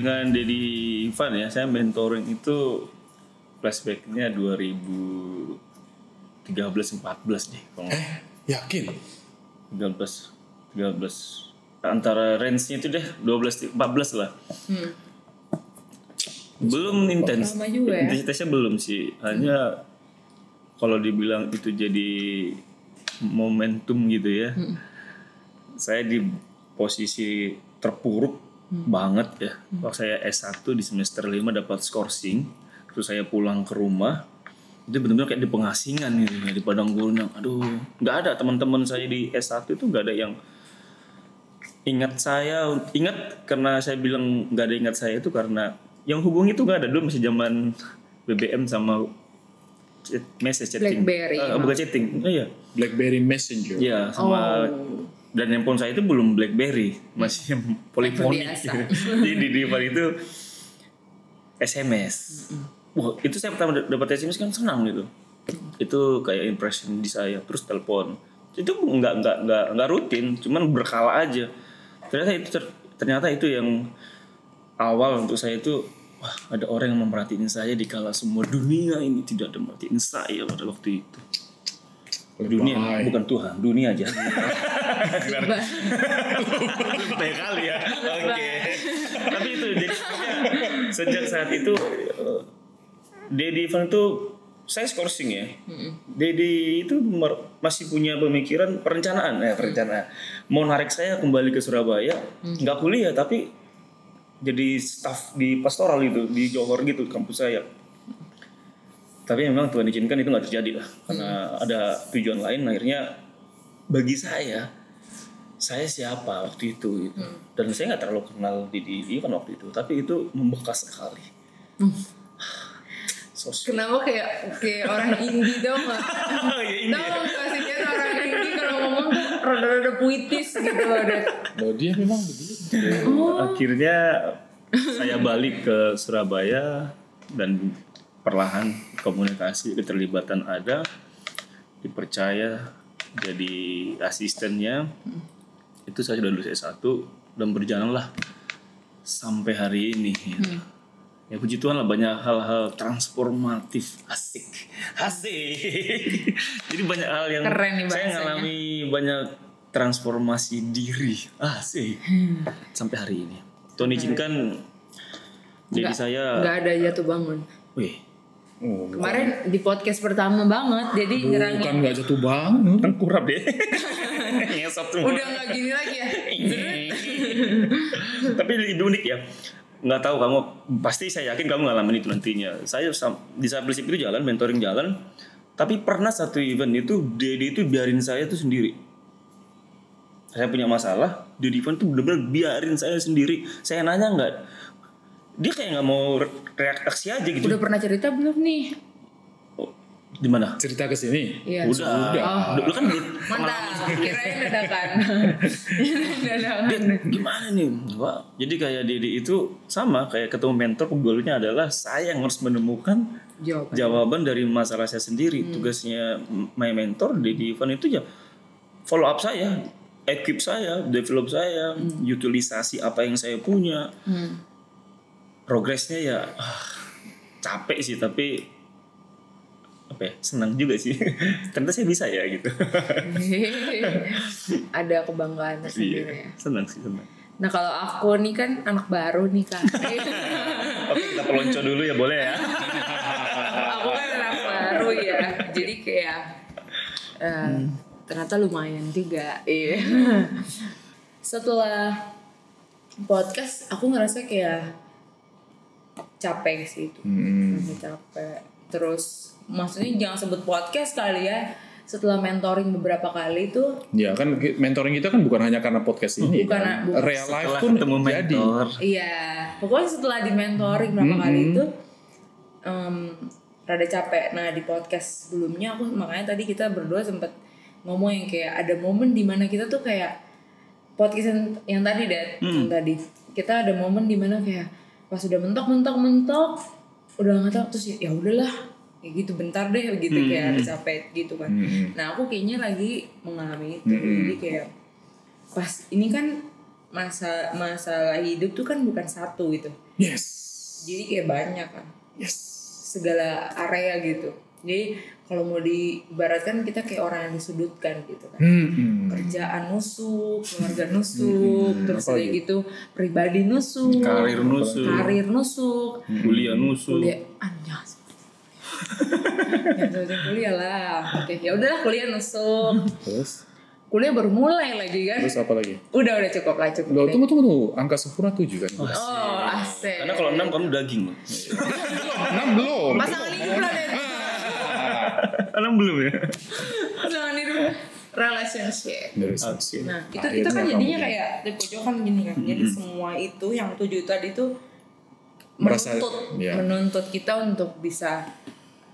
dengan Dedi Ivan ya, saya mentoring itu flashbacknya 2013 14 deh kalau Eh, yakin? 13 13 antara range-nya itu deh 12 14 lah. Hmm. Belum intens. ya. Intensitasnya belum sih. Hanya kalau dibilang itu jadi momentum gitu ya. Hmm. Saya di posisi terpuruk Hmm. banget ya. Waktu saya S1 di semester 5 dapat scoring, terus saya pulang ke rumah itu benar-benar kayak di pengasingan gitu ya di padang gurun yang aduh nggak ada teman-teman saya di S1 itu nggak ada yang ingat saya ingat karena saya bilang nggak ada ingat saya itu karena yang hubungi itu nggak ada dulu masih zaman BBM sama message chatting Blackberry. Eh, bukan chatting oh, iya BlackBerry Messenger. Iya sama Oh. Dan handphone saya itu belum BlackBerry masih yang polifonik jadi di depan itu SMS wah itu saya pertama dapat SMS kan senang gitu. Itu kayak impression di saya terus telepon. Itu nggak nggak nggak nggak rutin cuman berkala aja. Ternyata itu ter- ternyata itu yang awal untuk saya itu wah ada orang yang memperhatiin saya di kala semua dunia ini tidak ada merhatiin saya pada waktu itu dunia bukan Tuhan dunia aja. Lebih kali ya. Oke. Tapi itu jadi sejak saat itu Dedi Ivan itu saya skorsing ya. Dedi itu masih punya pemikiran perencanaan eh perencanaan. Mau narik saya kembali ke Surabaya nggak kuliah tapi jadi staff di pastoral itu di Johor gitu kampus saya tapi memang Tuhan izinkan itu nggak terjadi lah karena ada tujuan lain akhirnya bagi saya saya siapa waktu itu gitu. dan saya nggak terlalu kenal Didi Ivan waktu itu tapi itu membekas sekali sosial Kenapa kayak kayak orang indie tau gak? ya ini Tau gak kasih dia orang indie kalau ngomong tuh rada-rada puitis gitu loh Dad. Oh, dia memang begitu. akhirnya saya balik ke Surabaya dan perlahan komunikasi keterlibatan ada dipercaya jadi asistennya. Itu saya sudah lulus S1 dan berjalanlah sampai hari ini. Gitu. ya puji Tuhan lah banyak hal-hal transformatif. Asik. Asik. Jadi banyak hal yang Keren nih saya ngalami banyak transformasi diri. Asik. Sampai hari ini. Tuhan izinkan jadi Nggak- saya Gak ada jatuh bangun. wih Oh, Kemarin di podcast pertama banget, jadi bukan nyerangin. nggak jatuh bangun. tengkurap deh ngesot semua Udah gak gini lagi ya. tapi lebih unik ya nggak tahu kamu pasti saya yakin kamu ngalamin itu nantinya saya di saat prinsip itu jalan mentoring jalan tapi pernah satu event itu Dedi itu biarin saya tuh sendiri saya punya masalah Dedi event tuh bener-bener biarin saya sendiri saya nanya nggak dia kayak nggak mau re- reaksi aja gitu Udah pernah cerita belum nih? Oh, di mana Cerita ke sini. Iya. udah Udah. dulu kan dulu Mantap, kirain dadakan. dadakan. gimana nih Wah, jadi kayak Dedi itu sama kayak ketemu mentor goalnya adalah saya yang harus menemukan Jawaban. jawaban dari masalah saya sendiri tugasnya my mentor Dedi Ivan itu ya follow up saya equip saya develop saya utilisasi apa yang saya punya Hmm. Progresnya ya ah, capek sih tapi apa ya senang juga sih ternyata saya bisa ya gitu ada kebanggaan tersendiri iya ya. senang sih senang Nah kalau aku nih kan anak baru nih kak. oke kita pelonco dulu ya boleh ya aku kan anak baru ya. Jadi kayak eh, ternyata lumayan juga. Iya. Setelah podcast aku ngerasa kayak capek sih itu. Hmm. Ngerasa capek. Terus maksudnya jangan sebut podcast kali ya. Setelah mentoring beberapa kali itu Ya kan mentoring kita kan bukan hanya karena podcast ini. Bukan, kan. bukan. Real life setelah pun ketemu jadi. mentor Iya, pokoknya setelah di mentoring berapa Mm-hmm. kali itu em, rada capek. Nah di podcast sebelumnya aku makanya tadi kita berdua sempat ngomong yang kayak ada momen di mana kita tuh kayak podcast yang, yang tadi deh, yang tadi kita ada momen di mana kayak pas udah mentok mentok mentok udah nggak tahu terus ya udahlah kayak gitu bentar deh gitu kayak ada capek gitu kan. Hmm. Nah aku kayaknya lagi mengalami itu jadi kayak pas ini kan masa masalah hidup tuh kan bukan satu gitu Yes. jadi kayak banyak kan Yes. segala area gitu jadi kalau mau diibaratkan kita kayak orang yang disudutkan gitu kan Hmm, hmm. kerjaan nusuk keluarga nusuk terus apa kayak lagi? gitu pribadi nusuk Karir nusuk. karir nusuk Kuliah nusuk. kuliah anjas ya terus kuliah lah oke ya udahlah kuliah nusuk Terus? kuliah baru mulai lagi kan Terus apa lagi? udah udah cukup lah cukup Loh, deh. tunggu, tunggu, tunggu. Angka sempurna tujuh kan? oh asik Karena kalau enam kamu daging. Bang. Enam belum. pasangan hidup lah enam belum ya? pasangan hidup relationship Asik. Nah, itu Akhirnya itu kan jadinya ini. kayak di pojokan gini kan. Jadi semua itu yang tujuh tadi itu Merasa- menuntut ya. menuntut kita untuk bisa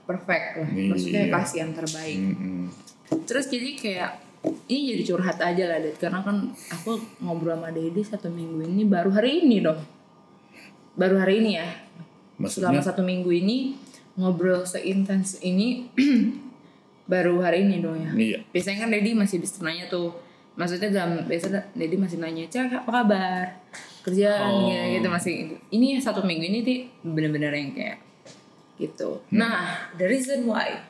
perfect lah. Maksudnya Iya. kasih yang terbaik. Hmm, hmm. Terus jadi kayak ini jadi curhat aja lah Dad karena kan aku ngobrol sama Dedi satu minggu ini baru hari ini dong. Baru hari ini ya. Selama Maksudnya? satu minggu ini ngobrol seintens ini baru hari ini dong ya. Iya. biasanya kan Dedi masih bisa nanya tuh. Maksudnya dalam biasa Dedi masih nanya cak apa kabar? Kerjaan? Oh. ya gitu masih ini satu minggu ini sih bener-bener yang kayak gitu. Nah the reason why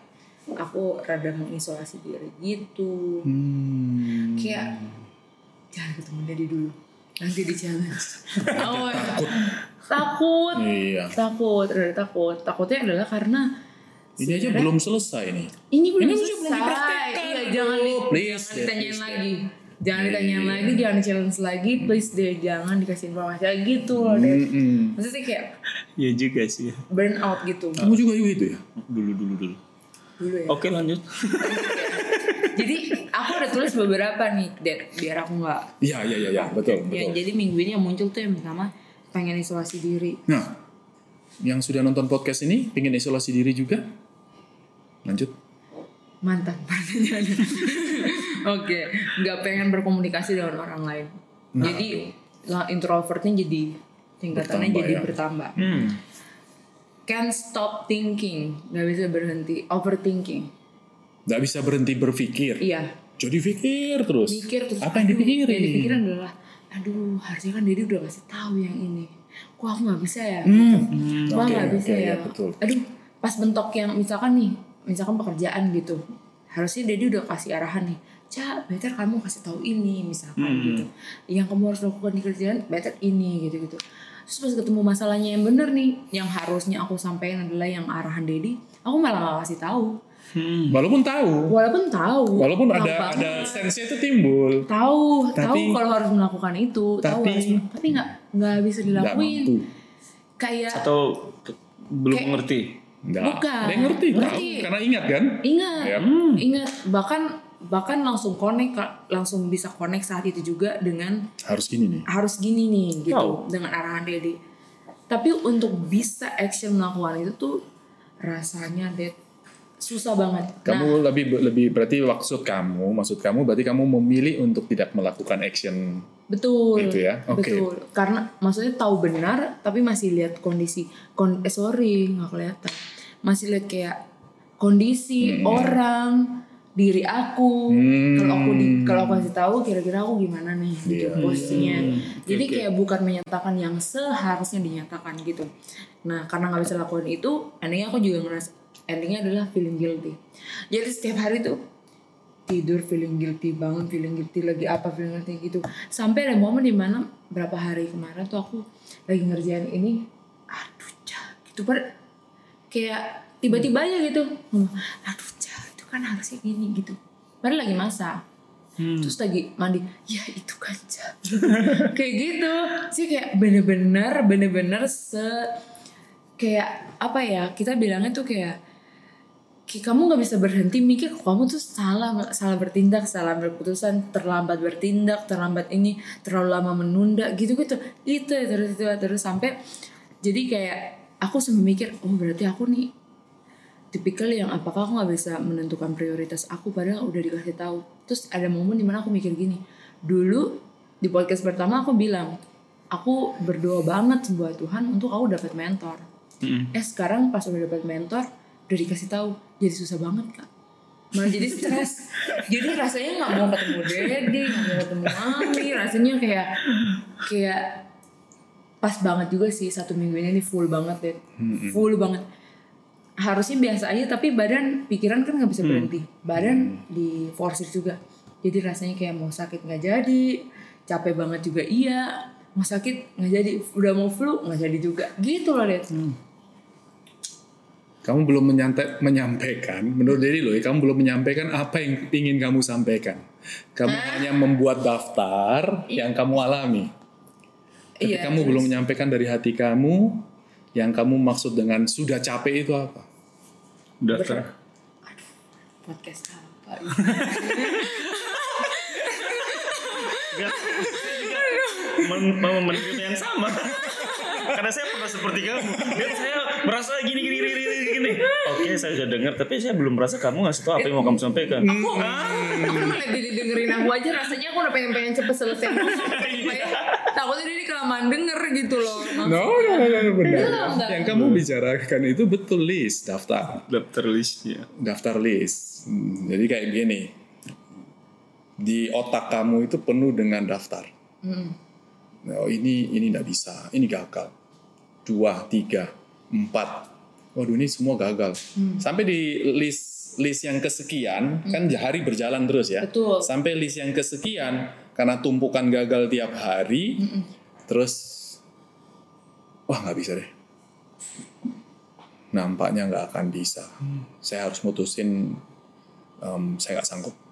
aku rada mengisolasi diri gitu. Hmm. kayak jangan ketemu Dedi dulu nanti di challenge oh, takut takut Iya. takut rada takut takutnya adalah karena Ini aja belum selesai nih. ini belum Ini belum selesai. dipraktekkan. Iya, jangan, di, Oh, please jangan ditanyain lagi. Jangan Iya, ditanyain iya, lagi, jangan di-challenge lagi, please deh, jangan dikasih informasi lagi gitu loh, deh. Hmm, hmm. Maksudnya kayak Iya juga sih. burn out gitu. Kamu juga gitu ya? Dulu dulu dulu. Dulu ya. Oke lanjut. Jadi aku udah tulis beberapa nih, Dad, biar aku nggak. Iya, iya, iya, ya. betul, Yang betul. jadi minggu ini yang muncul tuh yang pertama pengen isolasi diri. Nah, yang sudah nonton podcast ini pengen isolasi diri juga? Lanjut. Mantan pertanyaannya. Oke, nggak pengen berkomunikasi dengan orang lain. Nah, jadi lah, introvertnya jadi tingkatannya Bertambah jadi ya. bertambah. Hmm. Can't stop thinking, nggak bisa berhenti, overthinking. Gak bisa berhenti berpikir. Iya, Jadi pikir terus. mikir terus. Apa yang dipikirin? Yang dipikirin adalah, aduh harusnya kan Dedi udah kasih tahu yang ini. Kok aku nggak bisa ya? Hmm. Kok Oke, nggak bisa oke, ya? ya, betul. Aduh, pas bentok yang misalkan nih, misalkan pekerjaan gitu, harusnya Dedi udah kasih arahan nih. Cak, better kamu kasih tahu ini misalkan Hmm. gitu. Yang kamu harus lakukan di kerjaan, better ini gitu gitu. Terus pas ketemu masalahnya yang bener nih, yang harusnya aku sampaikan adalah yang arahan Dedi, aku malah gak kasih tahu. Hmm. Walaupun tahu. Walaupun tahu. Walaupun tahu ada banget. ada sense itu timbul. tahu tahu Tapi- kalau harus melakukan itu tahu Tapi- harus tapi nggak nggak bisa Gak dilakuin mampu. kayak Atau belum Kayak- mengerti. Nggak. Bukan. Ada yang ngerti, tahu. Ngerti. Karena ingat kan? ingat Ya. ingat bahkan bahkan langsung connect langsung bisa connect saat itu juga dengan Harus gini nih. harus gini nih gitu Tahu. dengan arahan Dedi tapi untuk bisa action melakukan itu tuh rasanya Ded susah banget. Nah. Kamu lebih lebih berarti maksud kamu, maksud kamu berarti kamu memilih untuk tidak melakukan action. betul. Itu ya, oke. betul. Karena maksudnya tahu benar tapi masih lihat kondisi kon eh sorry nggak kelihatan. Masih lihat kayak kondisi orang diri aku. Hmm. kalau aku di kalau aku kasih tahu kira-kira aku gimana nih? Gitu Iya. posisinya. Jadi oke. kayak bukan menyatakan yang seharusnya dinyatakan gitu. Nah karena nggak bisa lakukan itu endingnya aku juga ngerasa endingnya adalah feeling guilty. Jadi setiap hari tuh tidur feeling guilty bangun feeling guilty lagi apa feeling guilty gitu. Sampai ada momen di mana berapa hari kemarin tuh aku lagi ngerjain ini aduh cah gitu. Per kayak tiba-tiba aja gitu. Ngomong, aduh cah itu kan harusnya gini gitu. Padahal lagi masak. Hmm. terus lagi mandi ya itu kan cah kayak gitu. Sih kayak bener-bener bener-bener se kayak apa ya kita bilangnya tuh kayak kamu nggak bisa berhenti mikir kamu tuh salah salah bertindak salah berputusan terlambat bertindak terlambat ini terlalu lama menunda gitu gitu itu terus itu terus sampai jadi kayak aku sampai mikir oh berarti aku nih tipikal yang apakah aku nggak bisa menentukan prioritas aku padahal udah dikasih tahu? Terus ada momen di mana aku mikir gini dulu di podcast pertama aku bilang aku berdoa banget buat Tuhan untuk aku dapat mentor. Hmm. eh sekarang pas udah dapat mentor udah dikasih tahu jadi susah banget kak. Malah jadi stres. Jadi rasanya nggak mau ketemu Dede nggak mau ketemu Mami. Rasanya kayak kayak pas banget juga sih satu minggu ini full banget deh. Full banget. Harusnya biasa aja tapi badan pikiran kan nggak bisa berhenti. Badan di forsir juga. Jadi rasanya kayak mau sakit nggak jadi capek banget juga iya. Mau sakit nggak jadi udah mau flu nggak jadi juga. Gitu loh deh Kamu belum menyantai, menyampaikan, menurut diri lo, ya, kamu belum menyampaikan apa yang ingin kamu sampaikan. Kamu hanya membuat daftar yang kamu alami. Tapi Iya, kamu belum menyampaikan dari hati kamu yang kamu maksud dengan sudah capek itu apa? Daftar. podcast apa men- mau menerima yang sama. Karena saya pernah seperti kamu. Dan saya merasa gini gini gini gini gini. Oke, saya sudah dengar, tapi saya belum merasa kamu ngasih tahu apa yang mau kamu sampaikan. aku aku malah jadi dengerin aku aja rasanya aku udah pengen pengen cepet selesai supaya takutnya dia kelamaan denger gitu loh No, no, no, no, no, benar. Enggak. Yang kamu bicarakan itu betul list daftar, Daftar listnya. daftar list. Hmm, Jadi kayak gini, di otak kamu itu penuh dengan daftar. Oh ini ini tidak bisa, ini gagal. Dua, tiga, empat. Waduh ini semua gagal. Sampai di list list yang kesekian kan hari berjalan terus ya. Betul. Sampai list yang kesekian karena tumpukan gagal tiap hari, terus wah nggak bisa deh. Nampaknya nggak akan bisa. Saya harus mutusin em, saya nggak sanggup.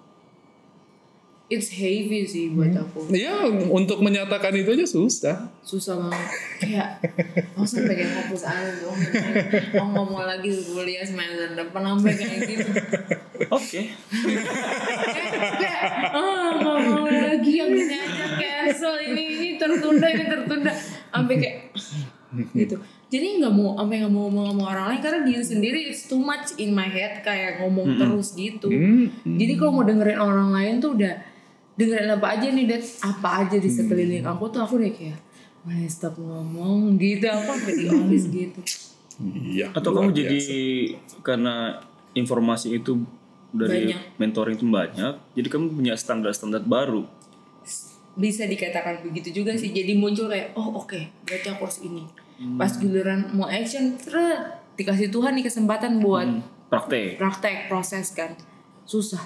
It's heavy sih buat aku. Ya untuk menyatakan itu aja susah. susah banget. Kayak mau sampai kayak hapus aja dong. Mau ngomong lagi kuliah semester depan sampai kayak gitu. Oke. kayak ah nggak mau lagi yang ini aja cancel ini ini tertunda ini tertunda. Sampai kayak gitu. Jadi nggak mau sampai nggak mau ngomong sama orang lain karena diri sendiri it's too much in my head kayak ngomong terus gitu. Jadi kalau mau dengerin orang lain tuh udah dengerin apa aja nih dan apa aja di sekeliling aku tuh aku udah kayak mulai stop ngomong gitu aku sampai di office gitu Iya. Atau kamu jadi biasa. karena informasi itu dari Banyak. mentoring itu banyak, jadi kamu punya standar-standar baru. bisa dikatakan begitu juga sih jadi muncul kayak oh oke berarti aku harus ini pas giliran mau action tret dikasih Tuhan nih kesempatan buat Praktek. praktek proses kan susah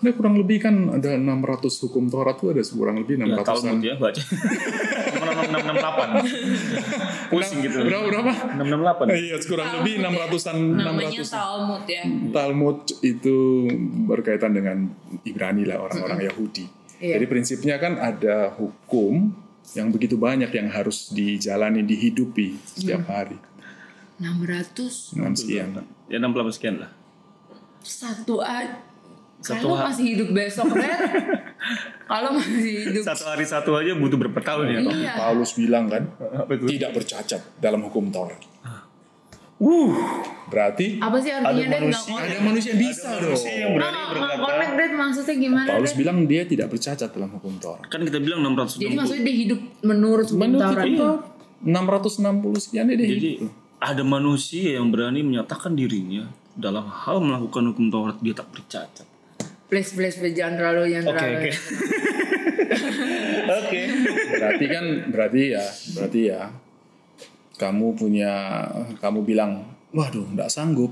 Nah, kurang lebih kan ada 600 hukum Taurat tuh ada kurang lebih Ya, 600 Talmud ya baca. Nomor 668. Pusing gitu. Berapa berapa? 668. Iya, kurang lebih 600-an namanya 600 Talmud ya Talmud itu berkaitan dengan Ibrani lah orang-orang Yahudi. Iya. Jadi prinsipnya kan ada hukum yang begitu banyak yang harus dijalani, dihidupi setiap hari. 600 Enam sekian. Ya 68 sekian lah. satu a Satu kalau masih hidup besok Red kalau masih hidup Satu hari satu aja butuh berapa tahun ya? iya Paulus bilang kan, Apa itu? tidak bercacat dalam hukum Taurat. Uh, Berarti apa sih artinya Ada manusia. ada manusia yang bisa dong. manusia yang berani nggak berkata. connect Dad maksudnya gimana Paulus bilang dia tidak bercacat dalam hukum Taurat. Kan kita bilang 660. jadi maksudnya dia hidup menurut hukum Menurut Taurat Taurat, 660 sekian dia Jadi hidup. ada manusia yang berani menyatakan dirinya dalam hal melakukan hukum Taurat dia tak bercacat. Please please please jangan terlalu Oke terlalu. oke. Oke. berarti kan berarti ya berarti ya kamu punya kamu bilang waduh nggak sanggup.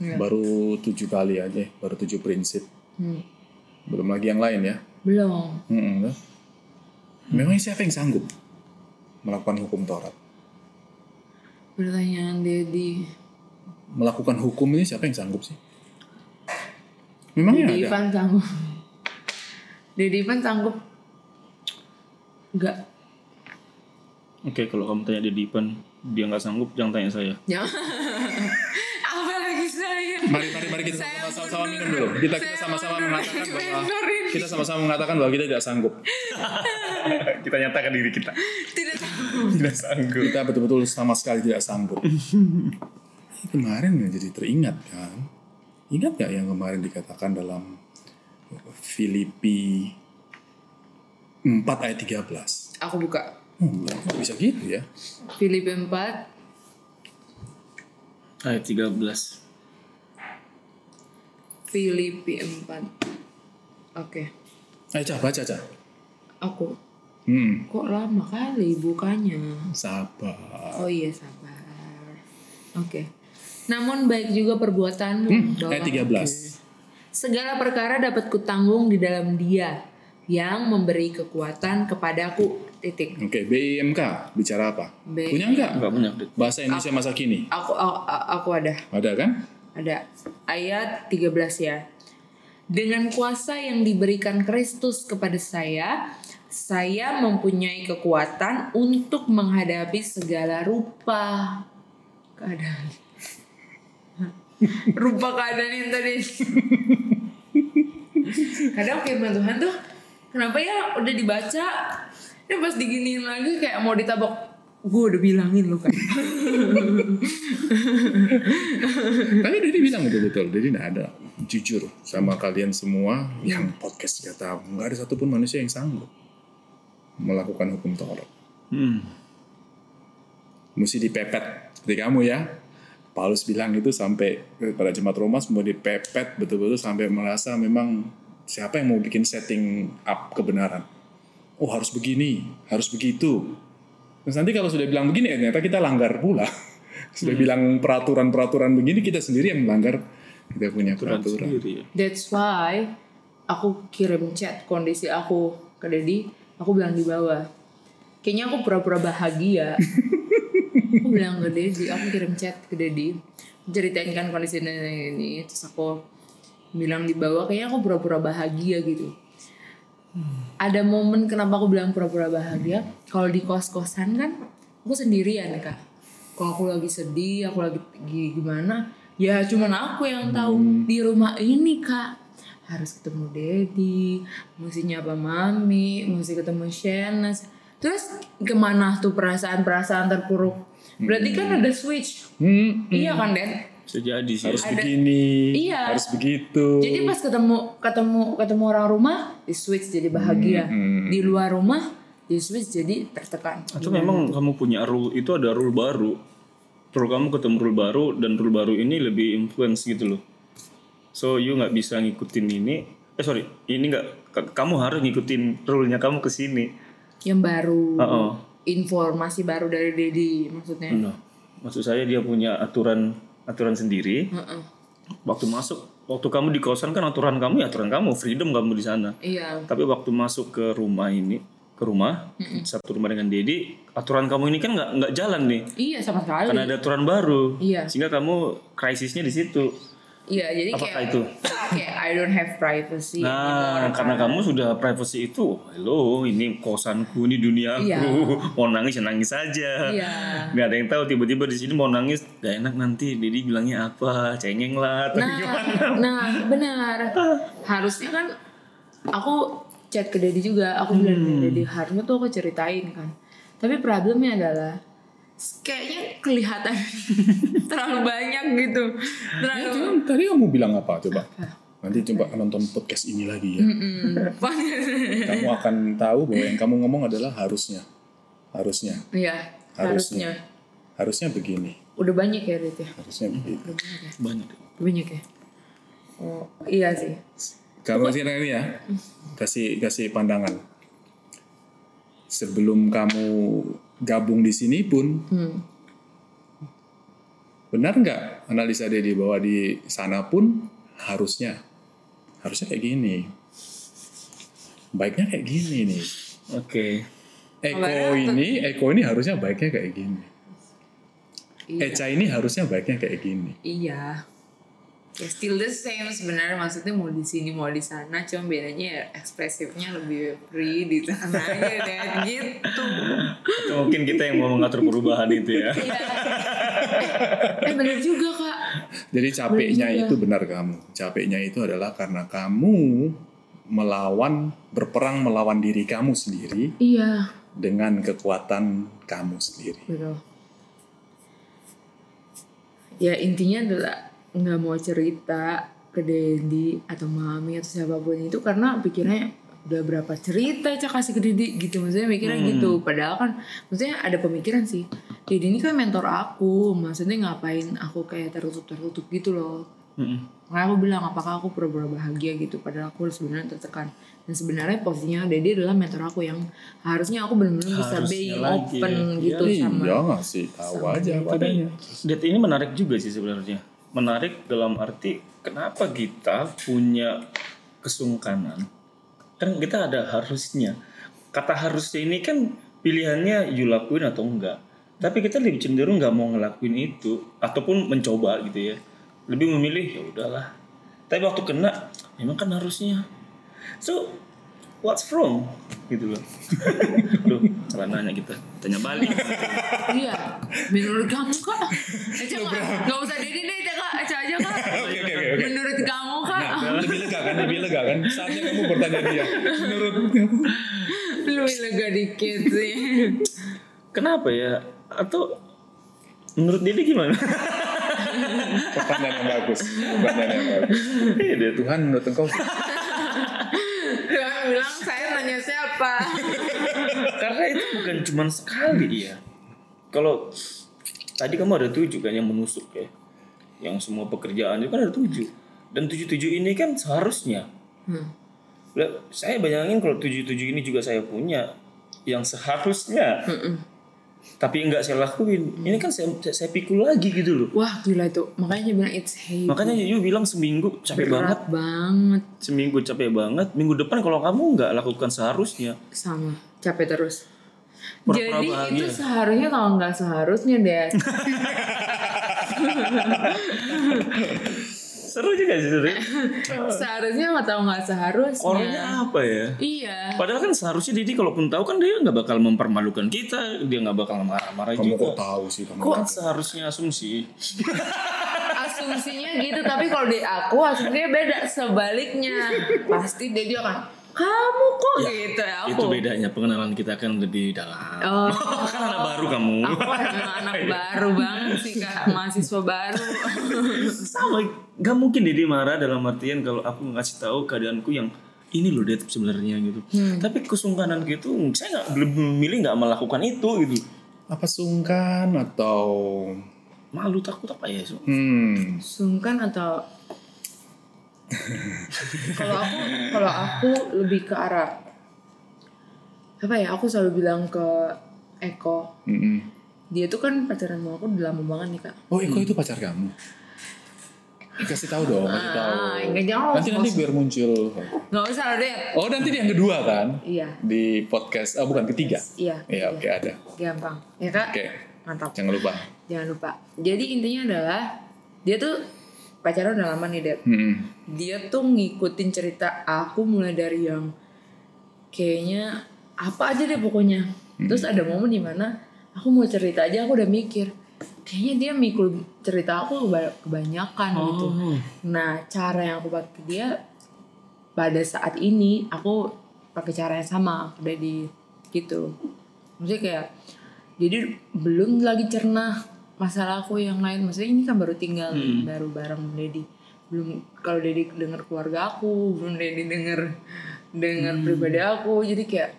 Baru tujuh kali aja baru tujuh prinsip. Hmm. belum lagi yang lain ya? Belum. Mm-mm, kan? memangnya siapa yang sanggup melakukan hukum Taurat? Pertanyaan Dedi. Melakukan hukum ini siapa yang sanggup sih memangnya Dedi ada? Ivan sanggup. Dedi Ivan sanggup. Enggak Oke kalau kamu tanya di Dipan dia nggak sanggup jangan tanya saya. ya apalagi saya? Mari mari mari kita sama-sama minum dulu. Kita kita sama-sama mengatakan bahwa kita sama-sama mengatakan bahwa kita tidak sanggup. Kita nyatakan diri kita. tidak tahu Tidak sanggup. kita betul-betul sama sekali tidak sanggup. kemarin ya jadi teringat kan. Ingat gak yang kemarin dikatakan dalam Filipi 4 ayat 13? aku buka Hmm, bisa gitu ya? Filipi 4 Ayat 13. Filipi 4 oke Ayo Cah, baca Cah. aku Hmm, Kok lama kali bukanya? sabar. Oh iya sabar. Oke. Namun baik juga perbuatanmu. Hmm, ayat 13. Segala perkara dapat kutanggung di dalam Dia yang memberi kekuatan kepadaku. Titik. Oke, BIMK bicara apa? B- Punya nggak? Enggak punya. Bahasa Indonesia masa kini. Aku aku, aku ada. Ada kan? Ada ayat 13 ya. Dengan kuasa yang diberikan Kristus kepada saya, saya mempunyai kekuatan untuk menghadapi segala rupa keadaan. Rupa keadaan yang tadi. Kadang firman Tuhan tuh kenapa ya udah dibaca, ya pas diginiin lagi kayak mau ditabok. Gue udah bilangin lu kan. Tapi Dedi bilang betul-betul. Dedi nggak ada. Jujur sama kalian semua yang podcast gak tahu. Nggak ada satupun manusia yang sanggup melakukan hukum Taurat. Hmm. Mesti dipepet. Seperti kamu ya. Paulus bilang itu sampai pada jemaat Roma semua dipepet betul-betul sampai merasa memang siapa yang mau bikin setting up kebenaran. Oh harus begini, harus begitu. Terus nanti kalau sudah bilang begini ternyata kita langgar pula. Sudah bilang peraturan-peraturan begini kita sendiri yang melanggar kita punya Aturan peraturan. sendiri ya. That's why aku kirim chat kondisi aku ke Dedi. Aku bilang di bawah. Kayaknya aku pura-pura bahagia. aku bilang ke Dedi, aku kirim chat ke Dedi. Ceritain kan kondisi ini. Terus aku bilang di bawah, kayaknya aku pura-pura bahagia gitu. Ada momen kenapa aku bilang pura-pura bahagia. Kalau di kos-kosan kan, aku sendirian kak. Kalau aku lagi sedih, aku lagi gi- gimana, ya cuman aku yang tahu di rumah ini kak harus ketemu Dedi, mesti nyapa mami, mesti ketemu Shanas. Terus ke mana tuh perasaan-perasaan terpuruk? Berarti kan ada switch, Hmm, iya kan Den? Bisa jadi sih. harus Ada- begini, Iya. harus begitu. Jadi pas ketemu ketemu ketemu orang rumah di switch jadi bahagia, Hmm, di luar rumah di switch jadi tertekan. Atau memang kamu punya rule itu ada rule baru. Rule kamu ketemu rule baru dan rule baru ini lebih influence gitu loh. So you nggak bisa ngikutin ini. Eh sorry, ini nggak. ka- Kamu harus ngikutin rule-nya kamu ke sini. Yang baru, Oh, informasi baru dari Dedi maksudnya. Nah, maksud saya dia punya aturan aturan sendiri. Heeh. Waktu masuk, waktu kamu di kosan kan aturan kamu ya aturan kamu, freedom kamu di sana. Iya. Tapi waktu masuk ke rumah ini, ke rumah, satu rumah dengan Dedi, aturan kamu ini kan nggak nggak jalan nih. Iya sama sekali. Karena ada aturan baru. Iya. Sehingga kamu krisisnya di situ. Iya, jadi Apakah kayak itu? kayak I don't have privacy. Nah, anymore, karena kan. kamu sudah privacy itu, hello, ini kosanku, ini duniaku, Iya. mau nangis ya nangis saja. Iya. Nggak ada yang tahu tiba-tiba di sini mau nangis, gak enak nanti, Dedi bilangnya apa, cengeng lah, atau Nah, gimana? nah benar. Harusnya kan aku chat ke Dedi juga, aku bilang Hmm. ke Dedi harusnya tuh aku ceritain kan. Tapi problemnya adalah kayaknya kelihatan terlalu banyak gitu. Ya, Terlalu cuman tadi kamu bilang apa coba? Nanti coba nonton podcast ini lagi ya. Mm, Kamu akan tahu bahwa yang kamu ngomong adalah harusnya. Harusnya. Iya, Harusnya. harusnya. Harusnya begini. Udah banyak ya Dit ya? Harusnya begitu. Banyak. Udah banyak ya? Oh, iya sih. Kamu sekarang ini ya, kasih kasih pandangan. Sebelum kamu gabung di sini pun, Hmm. benar nggak analisa Dedi bahwa di sana pun harusnya, harusnya kayak gini. Baiknya kayak gini nih. Oke. Eko Kabarnya ini, Eko ini harusnya baiknya kayak gini. Iya. Eca ini harusnya baiknya kayak gini. Iya. Ya still the same sebenarnya maksudnya mau di sini mau di sana cuma bedanya ya ekspresifnya lebih free di sana aja deh gitu. Atau mungkin kita yang mau mengatur perubahan itu ya. Iya. eh bener juga kak. Jadi capeknya Benar juga. itu benar kamu. Capeknya itu adalah karena kamu melawan, berperang melawan diri kamu sendiri Iya dengan kekuatan kamu sendiri. betul. Ya intinya adalah nggak mau cerita ke Dedi atau Mami atau siapa pun itu karena pikirnya udah berapa cerita cak kasih ke Dedi gitu. Maksudnya mikirnya gitu. Padahal kan maksudnya ada pemikiran sih Dedi ini kan mentor aku. Maksudnya ngapain aku kayak tertutup tertutup gitu loh. Makanya aku bilang apakah aku pura-pura bahagia gitu? Padahal aku sebenarnya tertekan. Dan sebenarnya posisinya Dedi adalah mentor aku yang harusnya aku benar-benar bisa being lagi. open gitu iya sama nggak sih tahu aja apa adanya Det ini menarik juga sih sebenarnya. Menarik dalam arti kenapa kita punya kesungkanan. Kan kita ada harusnya. Kata harusnya ini kan pilihannya you lakuin atau enggak. Tapi kita lebih cenderung nggak mau ngelakuin itu ataupun mencoba gitu ya. Lebih memilih ya udahlah. Tapi waktu kena memang kan harusnya. So what's wrong gitu loh. Aduh, salah nanya kita. Tanya balik. Iya, menurut kamu kak? Eca kak, gak usah Dedi deh, Eca kak, Eca aja kak. Menurut kamu kak? Nah, lebih lega kan lebih lega kan saatnya kamu bertanya dia menurut kamu Lu lega dikit sih. Kenapa ya? Atau menurut Dede gimana? pertanyaan yang bagus pertanyaan yang bagus Iya. Tuhan menurut engkau bilang saya nanya siapa. Karena itu bukan cuma sekali ya. Kalau tadi kamu ada tujuh kan yang menusuk ya. Yang semua pekerjaan itu kan ada tujuh. Dan tujuh-tujuh ini kan seharusnya. Hmm. Saya bayangin kalau tujuh-tujuh ini juga saya punya. Yang seharusnya. Tapi enggak saya lakuin. Ini kan saya, saya pikul lagi gitu loh. Wah gila itu, makanya dia bilang it's heavy. Makanya Yu bilang seminggu capek banget. Berat banget Seminggu capek banget. Minggu depan kalau kamu nggak lakukan seharusnya. sama capek terus. Pura-pura Jadi bahagia. itu seharusnya kalau nggak seharusnya deh. Seru juga sih seharusnya nggak tahu nggak seharusnya. Kornya apa ya? Iya. Padahal kan seharusnya Didi kalaupun tahu kan dia nggak bakal mempermalukan kita, dia nggak bakal marah-marah kamu kok juga. tahu sih kamu Kok seharusnya asumsi? asumsinya gitu tapi kalau di aku asumsinya beda sebaliknya pasti dia dia akan kamu kok gitu ya aku Itu bedanya pengenalan kita kan lebih dalam. Oh. kan anak baru kamu. aku anak baru banget sih kak mahasiswa baru Sama, nggak mungkin Didi marah dalam artian kalau aku ngasih tahu keadaanku yang ini loh Dad sebenarnya gitu. Tapi kesungkanan gitu, saya nggak belum memilih nggak melakukan itu gitu. apa sungkan atau Malu takut apa ya? Su? hmm sungkan atau kalau aku kalau aku lebih ke arah apa ya aku selalu bilang ke Eko. Mm-mm. dia tuh kan pacaran sama aku udah lama banget nih kak. Oh Eko itu pacar kamu? Kasih tahu dong kasih tahu. ah enggak jangan nanti nanti biar muncul. Nggak usah deh oh nanti yang kedua kan? Iya. Di podcast oh bukan ketiga? Iya iya oke ada. Gampang. Ya kak? Oke. Mantap. Jangan lupa. Jangan lupa. Jadi intinya adalah dia tuh pacaran udah lama nih Dad Hmm. dia tuh ngikutin cerita aku mulai dari yang kayaknya apa aja deh pokoknya. Terus ada momen di mana aku mau cerita aja aku udah mikir kayaknya dia mikul cerita aku keba- kebanyakan gitu. Nah cara yang aku pakai dia pada saat ini aku pakai cara yang sama udah di gitu. Maksudnya kayak jadi belum lagi cerna masalah aku yang lain maksudnya ini kan baru tinggal baru bareng Dedi belum kalau Dedi denger keluarga aku belum Dedi denger denger pribadi aku jadi kayak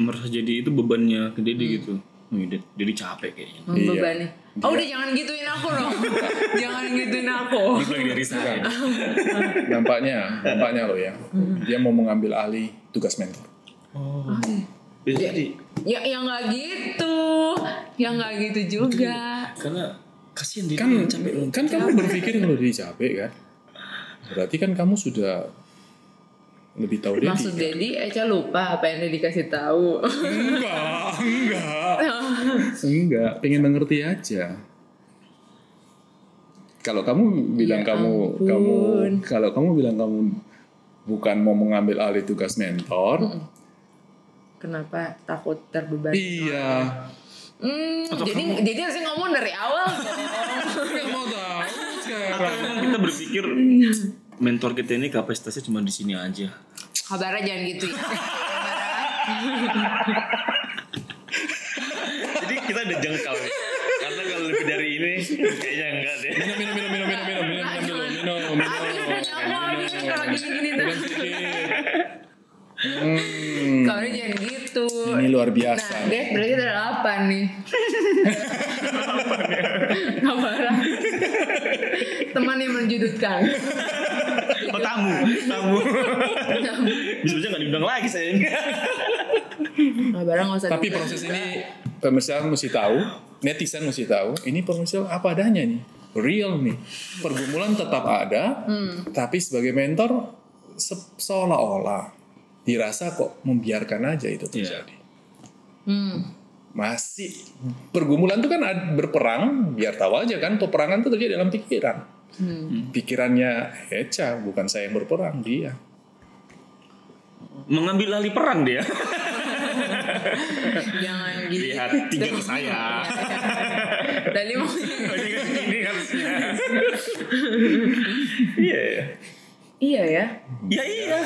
merasa jadi itu bebannya ke Dedi gitu. Wih, Ded- Dedi capek kayaknya. membebani oh udah jangan gituin aku dong jangan gituin aku lagi dari saya. Nampaknya, nampaknya lo ya. Dia mau mengambil alih tugas mentor. Oh. Bisa jadi. ya yang nggak gitu yang nggak gitu juga Karena kasihan Dedi Kan, capek loh. kan kamu berpikir kalau dia capek kan? Berarti kan kamu sudah lebih tahu dia. maksud Dedi Eca lupa apa yang Dedi kasih tahu Enggak, enggak. enggak, pengen mengerti aja. Kalau kamu bilang Ya kamu ampun. kamu kalau kamu bilang kamu bukan mau mengambil alih tugas mentor, kenapa takut terbebani iya. Hmm, jadi jadi harusnya ngomong dari awal mau tahu sekarang. Kita berpikir mentor kita ini kapasitasnya cuma di sini aja. Kabarnya jangan gitu ya. Jadi kita udah jengkal. Karena kalau lebih dari ini kayaknya enggak deh. Minum, minum, minum, minum, minum, minum, minum, minum, minum, minum, punya aku lagi kan kalau gini-gini tuh. Minum sedikit. Hmm, Kalau jangan gitu. ini luar Nah, biasa. Dad berarti ada apa nih? Kabaran. Teman yang menjudutkan. Oh tamu, tamu. Bisa aja nggak diundang lagi saya ini. Kabaran nggak usah. Tapi proses ini pemirsa mesti tahu, netizen mesti tahu, ini pemirsa apa adanya nih, real nih. Pergumulan tetap ada, tapi sebagai mentor se- seolah-olah dirasa kok membiarkan aja itu terjadi. Hmm. Masih pergumulan itu kan berperang, biar tahu aja kan peperangan itu terjadi dalam pikiran. Pikirannya Eca, bukan saya yang berperang, dia. Mengambil alih perang dia. Jangan gini. Lihat tiga ke saya. Mau Ini harusnya. Iya ya. Iya ya. Ya iya.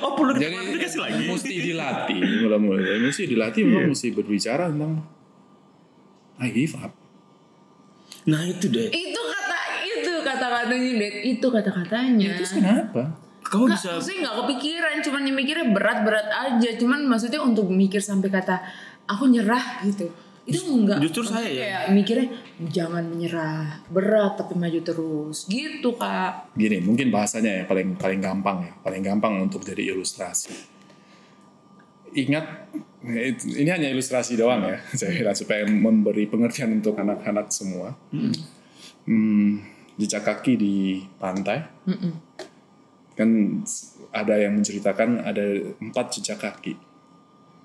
Oh perlu Jadi dikualifikasi lagi. mesti dilatih, mulai-mulai mesti dilatih, memang mesti berbicara tentang I give up. Nah itu deh. Itu kata itu kata-katanya Dad. Itu kata-katanya. Terus kenapa? Kamu Nggak, bisa maksudnya nggak kepikiran, cuman yang mikirnya berat-berat aja. Cuman maksudnya untuk mikir sampai kata aku nyerah gitu. Itu enggak. justru saya ya. Kayak mikirnya jangan menyerah, berat tapi maju terus. Gitu kak. Gini, mungkin bahasanya ya paling paling gampang ya, paling gampang untuk jadi ilustrasi. Ingat, ini hanya ilustrasi doang ya, saya kira supaya memberi pengertian untuk anak-anak semua. Hmm, jejak kaki di pantai, kan ada yang menceritakan ada empat jejak kaki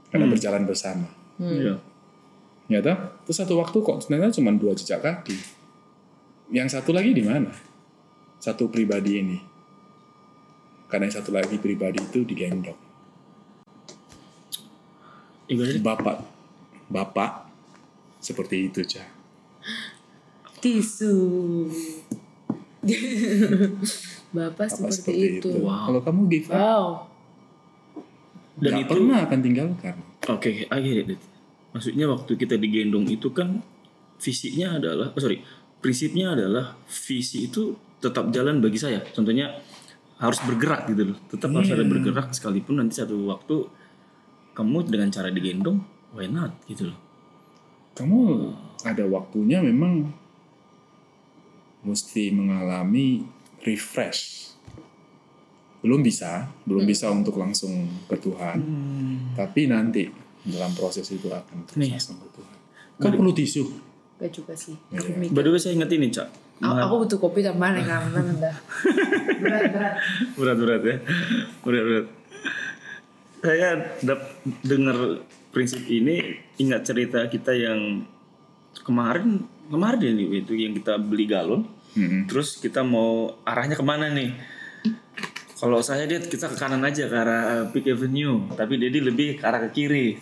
karena berjalan bersama. Iya. Ya toh? Terus satu waktu kok sebenarnya cuma dua jejak kaki. Yang satu lagi di mana? Satu pribadi ini. Karena yang satu lagi pribadi itu digendong. Bapak, bapak seperti itu cah. Tisu. Bapak Bapak seperti, itu. Kalau kamu give up, Wow. Dan nggak itu- pernah akan tinggalkan. Oke, I get it. Maksudnya waktu kita digendong itu kan visinya adalah, oh sorry, prinsipnya adalah visi itu tetap jalan bagi saya. Contohnya harus bergerak gitu loh. Tetap harus ada bergerak sekalipun nanti satu waktu kamu dengan cara digendong, why not gitu loh. Kamu ada waktunya memang mesti mengalami refresh. Belum bisa, belum bisa untuk langsung ke Tuhan. Tapi nanti dalam proses itu akan terus ke Tuhan. Kamu perlu tisu. Gak juga sih. By the way saya ingat ini, Cak. Aku, aku butuh kopi tambahan ya karena dah. Berat berat. berat-berat ya berat-berat saya dap- dengar prinsip ini ingat cerita kita yang kemarin kemarin ini itu yang kita beli galon Mm-mm. terus kita mau arahnya ke mana nih kalau saya dia kita ke kanan aja ke arah Peak Avenue tapi Dedi lebih ke arah ke kiri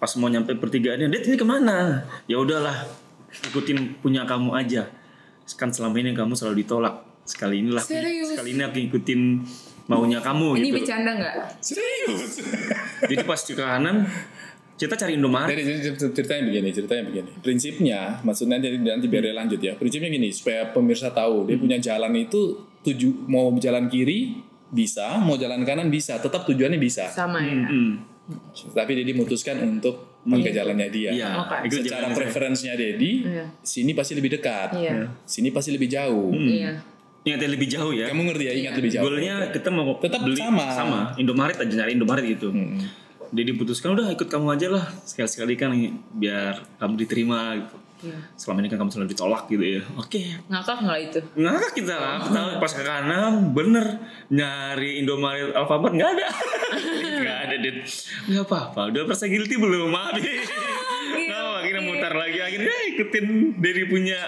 pas mau nyampe pertigaannya Ded ini ke mana ya udahlah ikutin punya kamu aja kan selama ini kamu selalu ditolak sekali inilah Serius? sekali ini aku ikutin maunya kamu Ini gitu bercanda nggak? Serius? jadi pas ke kanan kita cari Indomaret Jadi jadi cer- ceritanya begini, ceritanya begini. Prinsipnya, maksudnya jadi nanti biar dia lanjut ya. Prinsipnya gini, supaya pemirsa tahu, dia punya jalan itu tuju mau jalan kiri bisa, mau jalan kanan bisa, tetap tujuannya bisa. Sama ya. Hmm. Tapi Dedi memutuskan untuk pakai jalannya dia. Iya, Oke. itu Secara preferensinya Dedi, Iya. sini pasti lebih dekat. Iya. Sini pasti lebih jauh. Iya. Ingatnya lebih jauh ya Kamu ngerti ya, ingat lebih jauh. Goalnya kita mau Tetap beli sama. sama Indomaret aja nyari Indomaret gitu. Hmm. Dia diputuskan udah ikut kamu aja lah sekali-sekali kan biar kamu diterima gitu. Iya. Selama ini kan kamu selalu ditolak gitu ya. Oke. Ngakak nggak itu? Ngakak kita lah. Pertama pas ke kanan bener nyari Indomaret Alfamart nggak ada. Nggak ada dit. Nggak apa-apa. Udah merasa guilty belum? Maaf. Nah, akhirnya mutar lagi akhirnya ikutin dari punya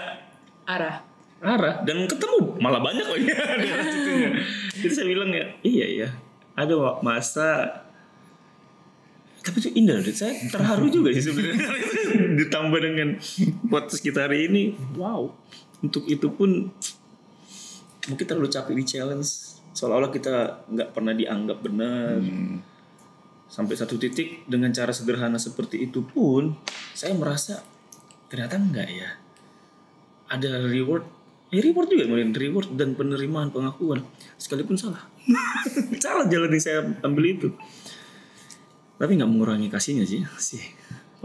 Arah. arah dan ketemu malah banyak ya arah situnya. Jadi saya bilang ya iya ya ada masa tapi itu indah loh, saya terharu juga sih sebenarnya. Ditambah dengan podcast kita hari ini wow. Untuk itu pun mungkin terlalu capek di challenge. Seolah-olah kita nggak pernah dianggap benar. Sampai satu titik dengan cara sederhana seperti itu pun saya merasa ternyata enggak ya. Ada reward. Ya reward juga kemudian reward dan penerimaan pengakuan. Sekalipun salah. salah jalan yang saya ambil itu. Tapi nggak mengurangi kasihnya sih. sih.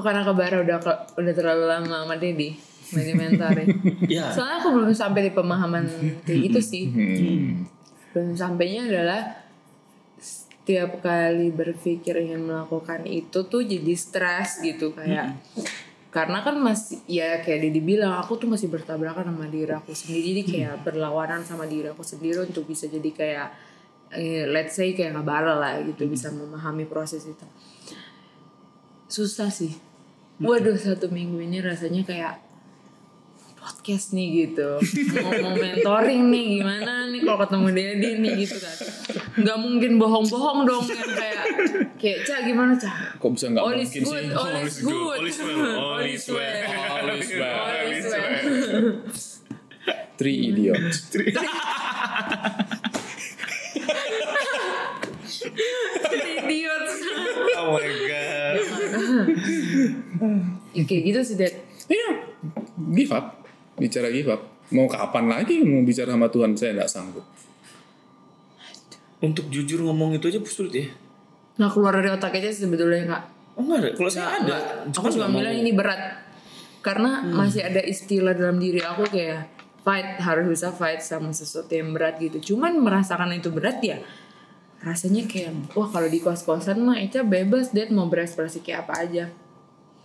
Karena kebara udah udah terlalu lama sama Dedi mentorin. Ya. Soalnya aku belum sampai di pemahaman kayak gitu sih. Belum sampainya adalah setiap kali berpikir ingin melakukan itu tuh jadi stres gitu kayak karena kan masih ya kayak Dedi bilang aku tuh masih bertabrakan sama diri aku sendiri jadi kayak berlawanan sama diri aku sendiri untuk bisa jadi kayak eh, let's say kayak ngebara lah gitu bisa memahami proses itu susah sih waduh satu minggu ini rasanya kayak podcast nih gitu mau, mau mentoring nih gimana nih kalau ketemu Dedi nih gitu kan nggak mungkin bohong-bohong dong yang kayak kayak cak gimana cak Kok bisa nggak all mungkin is sih? good all is good All is well, all is well. All All is well. All is well. Three idiots. idiot Oh my god. ya, kayak gitu sih Dad Iya, give up. Bicara give up. Mau kapan lagi mau bicara sama Tuhan? Saya nggak sanggup. Untuk jujur ngomong itu aja sulit ya. nggak keluar dari otak aja sebetulnya nggak Oh enggak ada. Kalau saya ada. aku cuma bilang ini berat karena masih ada istilah dalam diri aku kayak fight harus bisa fight sama sesuatu yang berat gitu cuman merasakan itu berat ya rasanya kayak wah kalau di kos kosan mah Eca bebas deh mau berekspresi kayak apa aja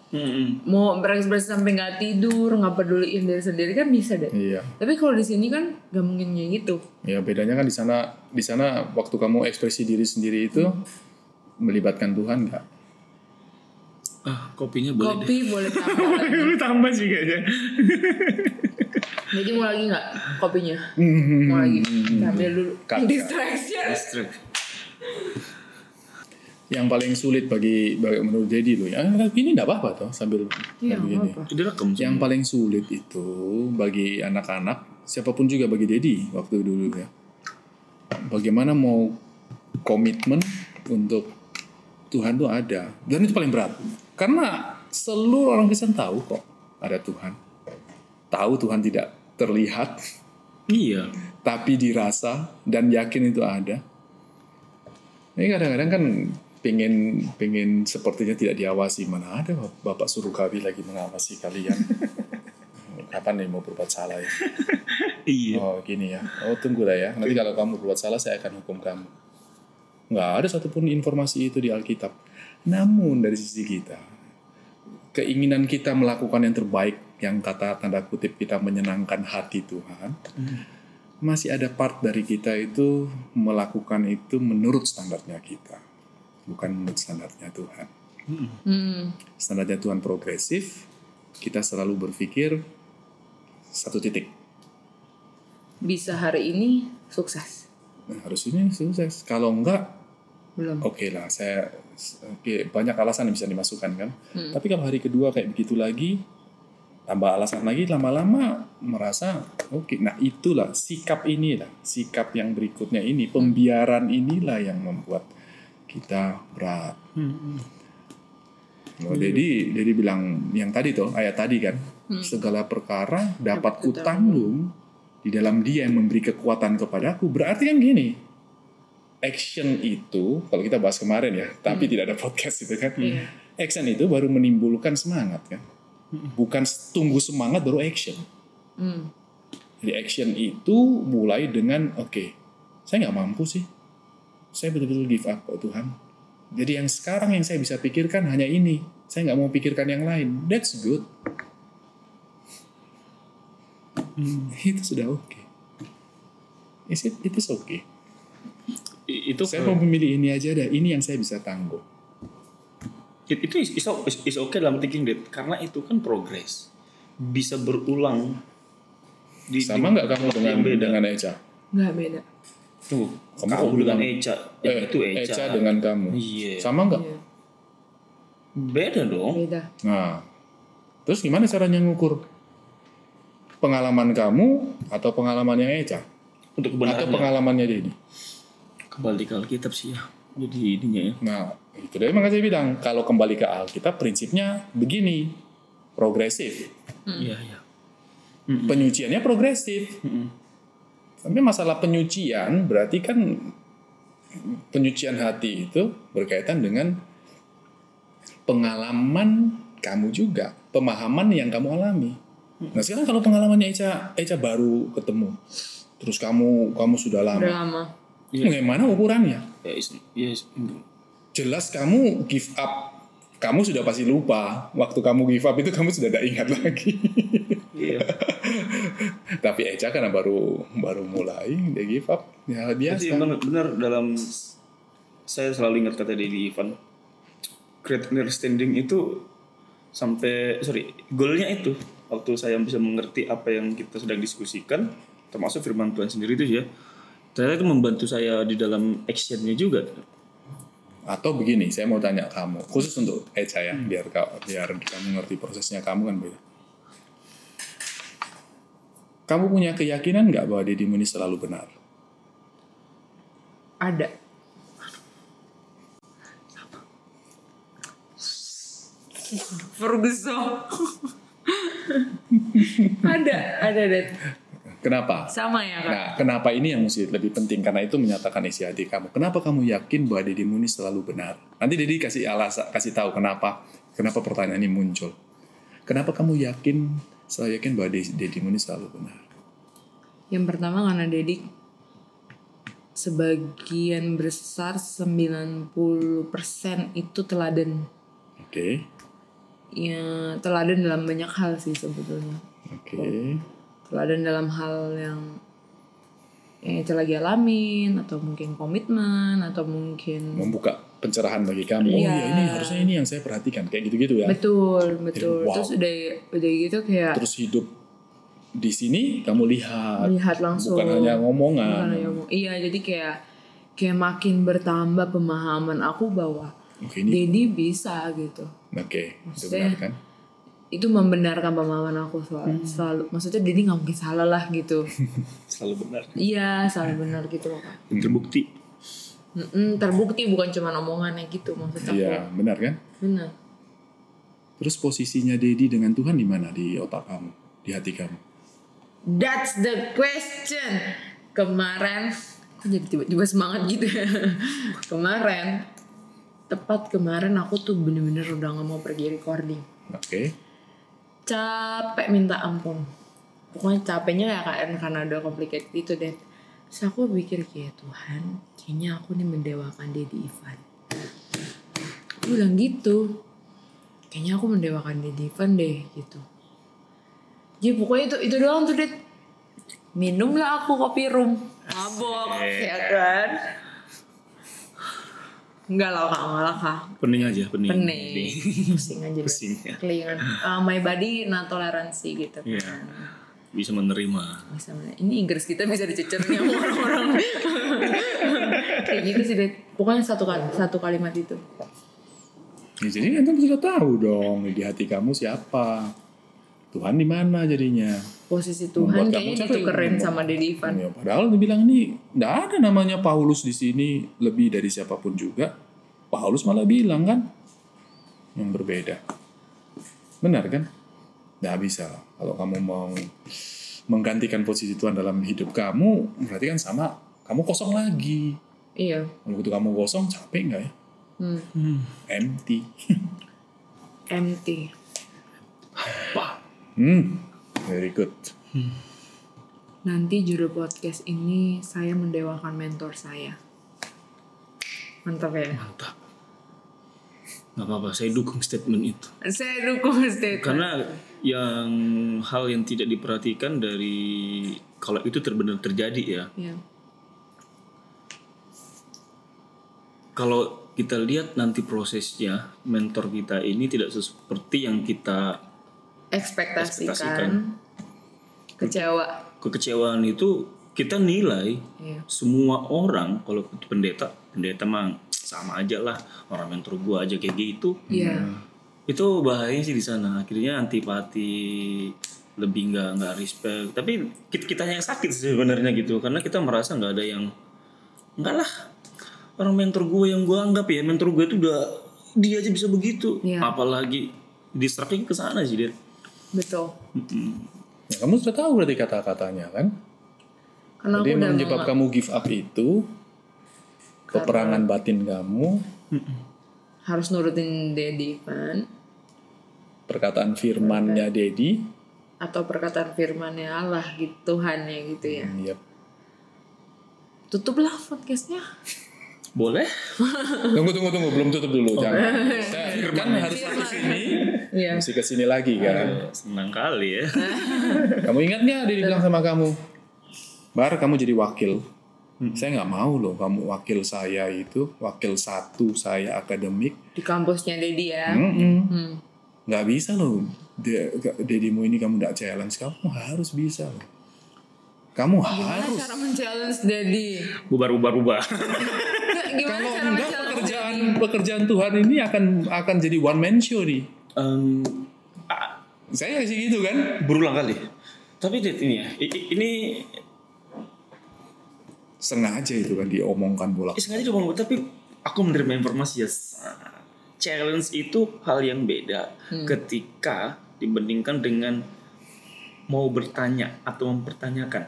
Mm-mm. mau berekspresi sampai nggak tidur nggak peduliin diri sendiri kan bisa deh Iya. tapi kalau di sini kan gak mungkin kayak gitu Ya bedanya kan di sana di sana waktu kamu ekspresi diri sendiri itu melibatkan Tuhan nggak? Ah, kopinya boleh deh. kopi boleh tambah lagi. tambah sih kayaknya. jadi mau lagi nggak kopinya mau lagi ambil dulu distraction Distract. Yang paling sulit bagi, bagi menurut Dedi loh ya. Ini nggak apa-apa toh sambil Iya, sambil nggak gini. apa. Direkam sih. Yang paling sulit itu bagi anak-anak, siapa pun juga bagi Dedi waktu dulu ya. Bagaimana mau komitmen untuk Tuhan tuh ada. Dan itu paling berat. Karena seluruh orang Kristen tahu kok ada Tuhan. Tahu Tuhan tidak terlihat, Iya. tapi dirasa dan yakin itu ada. Ini kadang-kadang kan pengen pengen sepertinya tidak diawasi mana ada bapak suruh kami lagi mengawasi kalian. Kapan nih mau berbuat salah ya? Iya. Oh gini ya. Oh tunggu lah ya. Nanti kalau kamu berbuat salah saya akan hukum kamu. Nggak ada satupun informasi itu di Alkitab. Namun dari sisi kita, keinginan kita melakukan yang terbaik, yang kata tanda kutip kita menyenangkan hati Tuhan, masih ada part dari kita itu melakukan itu menurut standarnya kita, bukan menurut standarnya Tuhan. hmm. Standarnya Tuhan progresif, kita selalu berpikir satu titik. bisa hari ini sukses Nah, harus ini sukses. Kalau enggak, belum oke lah. Saya banyak alasan yang bisa dimasukkan kan. Hmm. Tapi kalau hari kedua kayak begitu lagi, tambah alasan lagi, lama-lama merasa oke. Nah itulah sikap inilah, sikap yang berikutnya ini, pembiaran inilah yang membuat kita berat. Oh, Dedi, Dedi bilang yang tadi tuh ayat tadi kan, segala perkara dapat kutanggung di dalam Dia yang memberi kekuatan kepadaku. Berarti kan gini, action itu kalau kita bahas kemarin ya, tapi tidak ada podcast itu kan. Iya. Action itu baru menimbulkan semangat kan, bukan tunggu semangat baru action. Hmm. Jadi action itu mulai dengan oke, saya nggak mampu sih, saya betul-betul give up kok Tuhan. Jadi yang sekarang yang saya bisa pikirkan hanya ini, saya nggak mau pikirkan yang lain. That's good. Hmm, itu sudah oke. Is it? It is okay. I- Itu Saya mau memilih ini aja dah. Ini yang saya bisa tanggung. It- itu is, is, is, okay dalam thinking that karena itu kan progress bisa berulang di, Sama di- nggak kamu dengan yang beda dengan Eca? nggak beda tuh Kamu kamu, dengan bilang- Eca yang Eh, itu Eca, Eca dengan kamu. Iya. Sama nggak? Iya, beda dong beda Nah, terus gimana caranya ngukur pengalaman kamu atau pengalamannya Eca untuk atau kebenarannya pengalamannya Dedi? kembali ke Alkitab sih ya jadi ininya ya Nah, itu dia makanya saya bilang kalau kembali ke Alkitab prinsipnya begini, progresif. iya iya penyuciannya progresif. Tapi masalah penyucian berarti kan penyucian hati itu berkaitan dengan pengalaman kamu juga, pemahaman yang kamu alami. Nah sekarang kalau pengalamannya Eca, Eca baru ketemu, terus kamu kamu sudah lama, Udah lama. bagaimana ukurannya? Ya, is, ya, is- Jelas kamu give up, kamu sudah pasti lupa. Waktu kamu give up itu kamu sudah tidak ingat lagi. iya. Tapi Eca karena baru baru mulai dia give up, ya Tapi biasa. benar, benar dalam saya selalu ingat kata Dedi Ivan great understanding itu sampai sorry goalnya itu waktu saya bisa mengerti apa yang kita sedang diskusikan termasuk firman Tuhan sendiri itu ya ternyata itu membantu saya di dalam actionnya juga Atau begini, saya mau tanya kamu, khusus untuk Eca ya, biar kau biar kamu ngerti prosesnya kamu kan beda. Kamu punya keyakinan nggak bahwa dirimu ini selalu benar? Ada. Ferguson. ada, ada, ada. Kenapa? Sama ya kak. Nah, kenapa ini yang mesti lebih penting? Karena itu menyatakan isi hati kamu. Kenapa kamu yakin bahwa dirimu ini selalu benar? Nanti Dedi kasih alasan, kasih tahu kenapa, kenapa pertanyaan ini muncul. Kenapa kamu yakin, selalu yakin bahwa dirimu ini selalu benar? Yang pertama karena Dedik sebagian besar 90% itu teladan. Oke, Ya, teladan dalam banyak hal sih sebetulnya. oke, Teladan dalam hal yang yang Ece lagi alamin atau mungkin komitmen atau mungkin membuka pencerahan bagi kamu. Oh Iya. ya ini harusnya ini yang saya perhatikan, kayak gitu-gitu ya. betul betul Wow. terus udah udah gitu kayak Terus hidup di sini kamu lihat, lihat langsung bukan hanya ngomongan. Bukan hanya ngomong. iya jadi kayak kayak makin bertambah pemahaman aku bahwa Oke ini, Dedi bisa gitu oke, itu Maksudnya- benar kan? Itu membenarkan pemahaman aku soal Hmm. selalu maksudnya Dedi nggak mungkin salah lah gitu selalu benar iya salah benar gitu loh Hmm. terbukti Mm-mm, terbukti bukan cuma omongannya gitu maksud aku Iya, benar kan? benar Terus posisinya Dedi dengan Tuhan di mana di otak kamu, di hati kamu? That's the question. Kemarin, kok jadi tiba-tiba semangat gitu ya. kemarin, tepat kemarin aku tuh bener-bener udah gak mau pergi recording. Oke, Capek minta ampun. Pokoknya capeknya ya kan karena udah complicated itu deh. Terus aku pikir kayak Tuhan, kayaknya aku nih mendewakan Dedi Ivan. Aku bilang gitu. Kayaknya aku mendewakan Dedi Ivan deh gitu. Ya pokoknya itu itu doang tuh deh. Minumlah aku kopi rum. Mabok, ya kan? Enggak lah kak, enggak lah kak. pening aja pening Pening. Pusing aja. Pusing, ya. Kelingan. Uh, my body not toleransi gitu. Iya. kan. bisa menerima Bisa mana- Ini Inggris kita bisa dicecer nih sama orang-orang. Kayak gitu sih deh. Pokoknya satu kali, satu kalimat itu. Ya, jadi kan sudah tahu dong di hati kamu siapa. Tuhan di mana jadinya? Posisi Tuhan Membuat kayaknya capek. ditukerin sama Dedi Ivan. Ya, padahal dibilang ini nggak ada namanya Paulus di sini lebih dari siapa pun juga. Paulus malah bilang kan yang berbeda. Benar kan? Nggak bisa. Kalau kamu mau menggantikan posisi Tuhan dalam hidup kamu, berarti kan sama. Kamu kosong lagi. Iya. Kalau begitu kamu kosong, capek nggak ya? Hmm. Empty. Empty. Hmm, very good. Nanti judul podcast ini saya mendewakan mentor saya. Mantap ya. mantap nggak apa-apa saya dukung statement itu Saya dukung statement. karena yang hal yang tidak diperhatikan dari kalau itu terbenar terjadi ya Iya. kalau kita lihat nanti prosesnya mentor kita ini tidak seperti yang kita Ekspektasikan. Ekspektasikan. Kecewa. kekecewaan itu kita nilai Iya. semua orang kalau pendeta pendeta mah sama aja lah orang mentor gua aja kayak gitu Iya. itu bahayanya sih di sana akhirnya antipati lebih nggak nggak respect tapi kita kitanya yang sakit sebenarnya gitu karena kita merasa nggak ada yang enggak lah orang mentor gue yang gue anggap ya mentor gue itu udah dia aja bisa begitu Iya. apalagi distraking ke sana sih dia Betul. Ya, kamu sudah tahu berarti kata-katanya kan? Karena Jadi udah menyebab kamu give up itu peperangan batin kamu, harus nurutin Dedi kan perkataan firmannya Dedi, atau perkataan firmannya Allah gitu Tuhannya gitu ya. Yep. Tutuplah podcastnya. Boleh? Tunggu tunggu tunggu belum tutup dulu jangan. Saya kan harus ke sini, Iya. mesti ke sini lagi kan. Senang kali ya. Kamu ingat nggak dia bilang sama kamu, Bar kamu jadi wakil. Saya nggak mau loh kamu wakil saya itu wakil satu saya akademik. Di kampusnya Dedi ya. Mm-mm. Hmm. nggak bisa loh. De- Dedimu ini kamu nggak challenge, kamu harus bisa loh. Kamu Gimana harus. cara men-challenge Dedi? Bubar, bubar, bubar. Gimana Kalau cara enggak men-challenge pekerjaan pekerjaan Tuhan ini akan akan jadi one man show nih. Em, Saya sih gitu kan. berulang kali. Tapi ini ya, ini Sengaja itu kan diomongkan bolak. eh, sengaja ngomong tapi aku menerima informasi ya challenge itu hal yang beda ketika dibandingkan dengan mau bertanya atau mempertanyakan.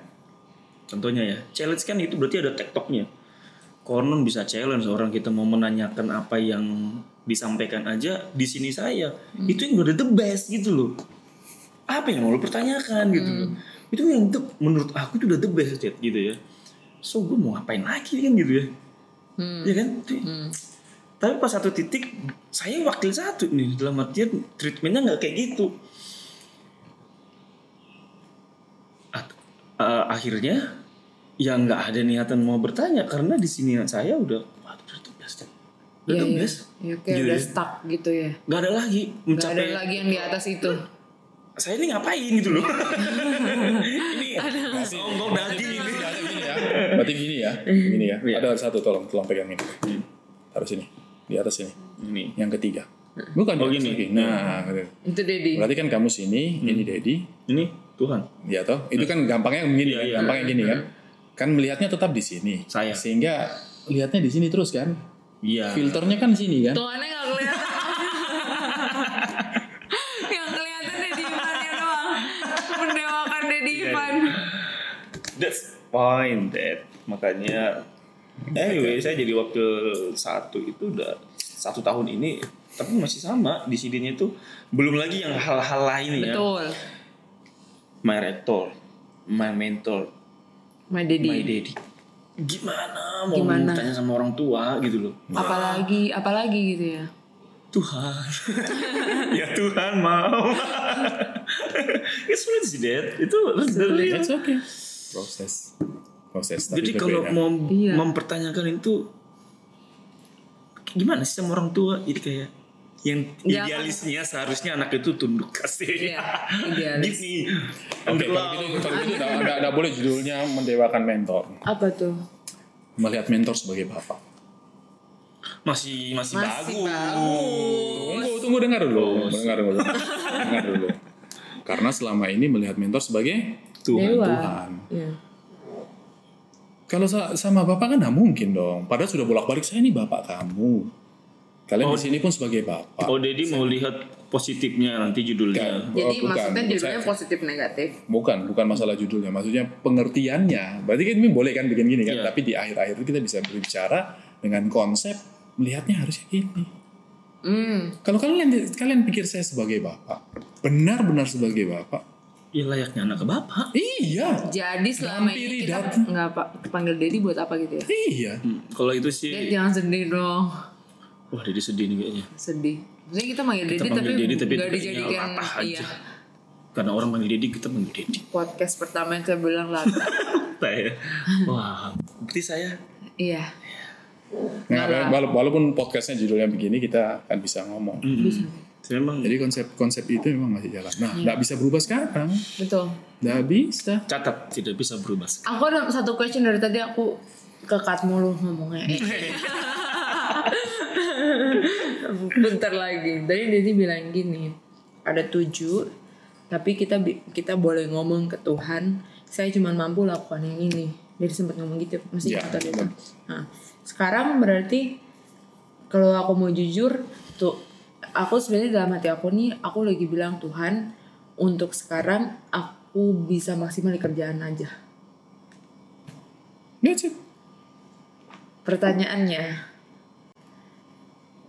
Contohnya ya, challenge kan itu berarti ada tektoknya. Konon bisa challenge orang kita mau menanyakan apa yang disampaikan aja di sini saya itu yang udah the best gitu loh. Apa yang mau lo pertanyakan gitu loh. Itu yang the- menurut aku itu udah the best Jet, gitu ya. So gue mau ngapain lagi kan gitu ya. Hmm. Ya kan? Hmm. Tapi pas satu titik saya wakil satu nih dalam artian treatmentnya nggak kayak gitu. At- eh, akhirnya ya nggak ada niatan mau bertanya karena di sini saya udah the best. Udah Iya, iya. Ya, kayak Gitu udah ya. stuck gitu ya. Nggak ada lagi Gak mencapai ada lagi yang di atas itu. saya ini ngapain gitu loh. ini ongkong daging ini. Gini ya. Berarti gini ya. Gini ya. Iya. Ada satu tolong tolong pegang ini. Taruh sini. Di atas sini. Ini. Yang ketiga. Bukan Oh, gini. lagi. Nah, gitu. Itu Dedi. berarti kan kamu sini, ini Dedi, Ini Tuhan. ya toh. Itu kan gampangnya begini Iya, kan, iya. gampangnya gini kan. Kan melihatnya tetap di sini. Saya. Sehingga lihatnya di sini terus kan. Iya. Filternya kan sini kan. Tuhannya gak kelihatan. yang kelihatan Dedi Ivannya doang. Mendewakan Dedi Iya, Ivan. That's fine, Dad. Makanya, anyway, saya jadi wakil satu itu udah satu tahun ini, tapi masih sama di sini itu belum lagi yang hal-hal lain ya. Betul. My rector, my mentor, My Dedi. my daddy. Gimana mau Gimana? tanya sama orang tua gitu loh? Apalagi, apalagi gitu ya. Tuhan, ya Tuhan mau. It's really sih, Dad. Itu the real. It's okay. Proses. Proses. Tapi Jadi kalau berbeda. mau Iya. mempertanyakan itu gimana sih sama orang tua? Jadi kayak yang Nggak idealisnya seharusnya anak itu tunduk kasih. Iya, idealis. Oke, kalau gitu, kalau gitu nggak- nggak nggak boleh judulnya mendewakan mentor. Apa tuh? Melihat mentor sebagai bapak. Masih masih, Masih bagus. bagus. Tunggu, tunggu dengar dulu. Dengar dulu. dengar dulu. Karena selama ini melihat mentor sebagai Tuhan. Dewa. Tuhan. Iya. Kalau sa- sama bapak kan nggak mungkin dong. Padahal sudah bolak-balik saya ini bapak kamu. Kalian Oh. di sini pun sebagai bapak. Oh, Dedi mau lihat positifnya nanti judulnya. Bukan. Jadi Oh, bukan. maksudnya judulnya Saya- positif negatif. Bukan, bukan masalah judulnya. Maksudnya pengertiannya. Berarti kan ini boleh kan bikin gini kan. Iya. Tapi di akhir-akhir itu kita bisa berbicara dengan konsep melihatnya harusnya gini. Hmm. Kalau kalian kalian pikir saya sebagai bapak, benar-benar sebagai bapak, Ya layaknya anak ke bapak. iya, Jadi selama Hampiri ini kita nggak pak panggil Dedi buat apa gitu ya? iya. Hmm, kalau itu sih, Ded jangan sedih dong. Wah Dedi sedih nih kayaknya. Sedih. Maksudnya kita manggil Dedi tapi Dedi, tapi nggak Dedinya dijadikan latah aja. iya. Karena orang panggil Dedi, kita panggil Dedi. Podcast pertama yang saya bilang lata. Saya, wah, berarti saya iya. Nah, wala- walaupun podcastnya judulnya begini, kita akan bisa ngomong. Saya memang Jadi konsep-konsep itu memang masih jalan. Nah, nggak bisa berubah sekarang. Betul. Nggak bisa. catat tidak bisa berubah. Aku ada satu question dari tadi aku kekat mulu ngomongnya. Bentar lagi. Tadi Dedi bilang gini, ada tujuh, tapi kita kita boleh ngomong ke Tuhan. Saya cuma mampu lakukan yang ini. Jadi sempat ngomong gitu, masih Ya, ingat tadi itu. benar. Nah, sekarang berarti kalau aku mau jujur tuh aku sebenarnya dalam hati aku nih aku lagi bilang Tuhan untuk sekarang ak- aku bisa maksimal di kerjaan aja. That's it. Pertanyaannya,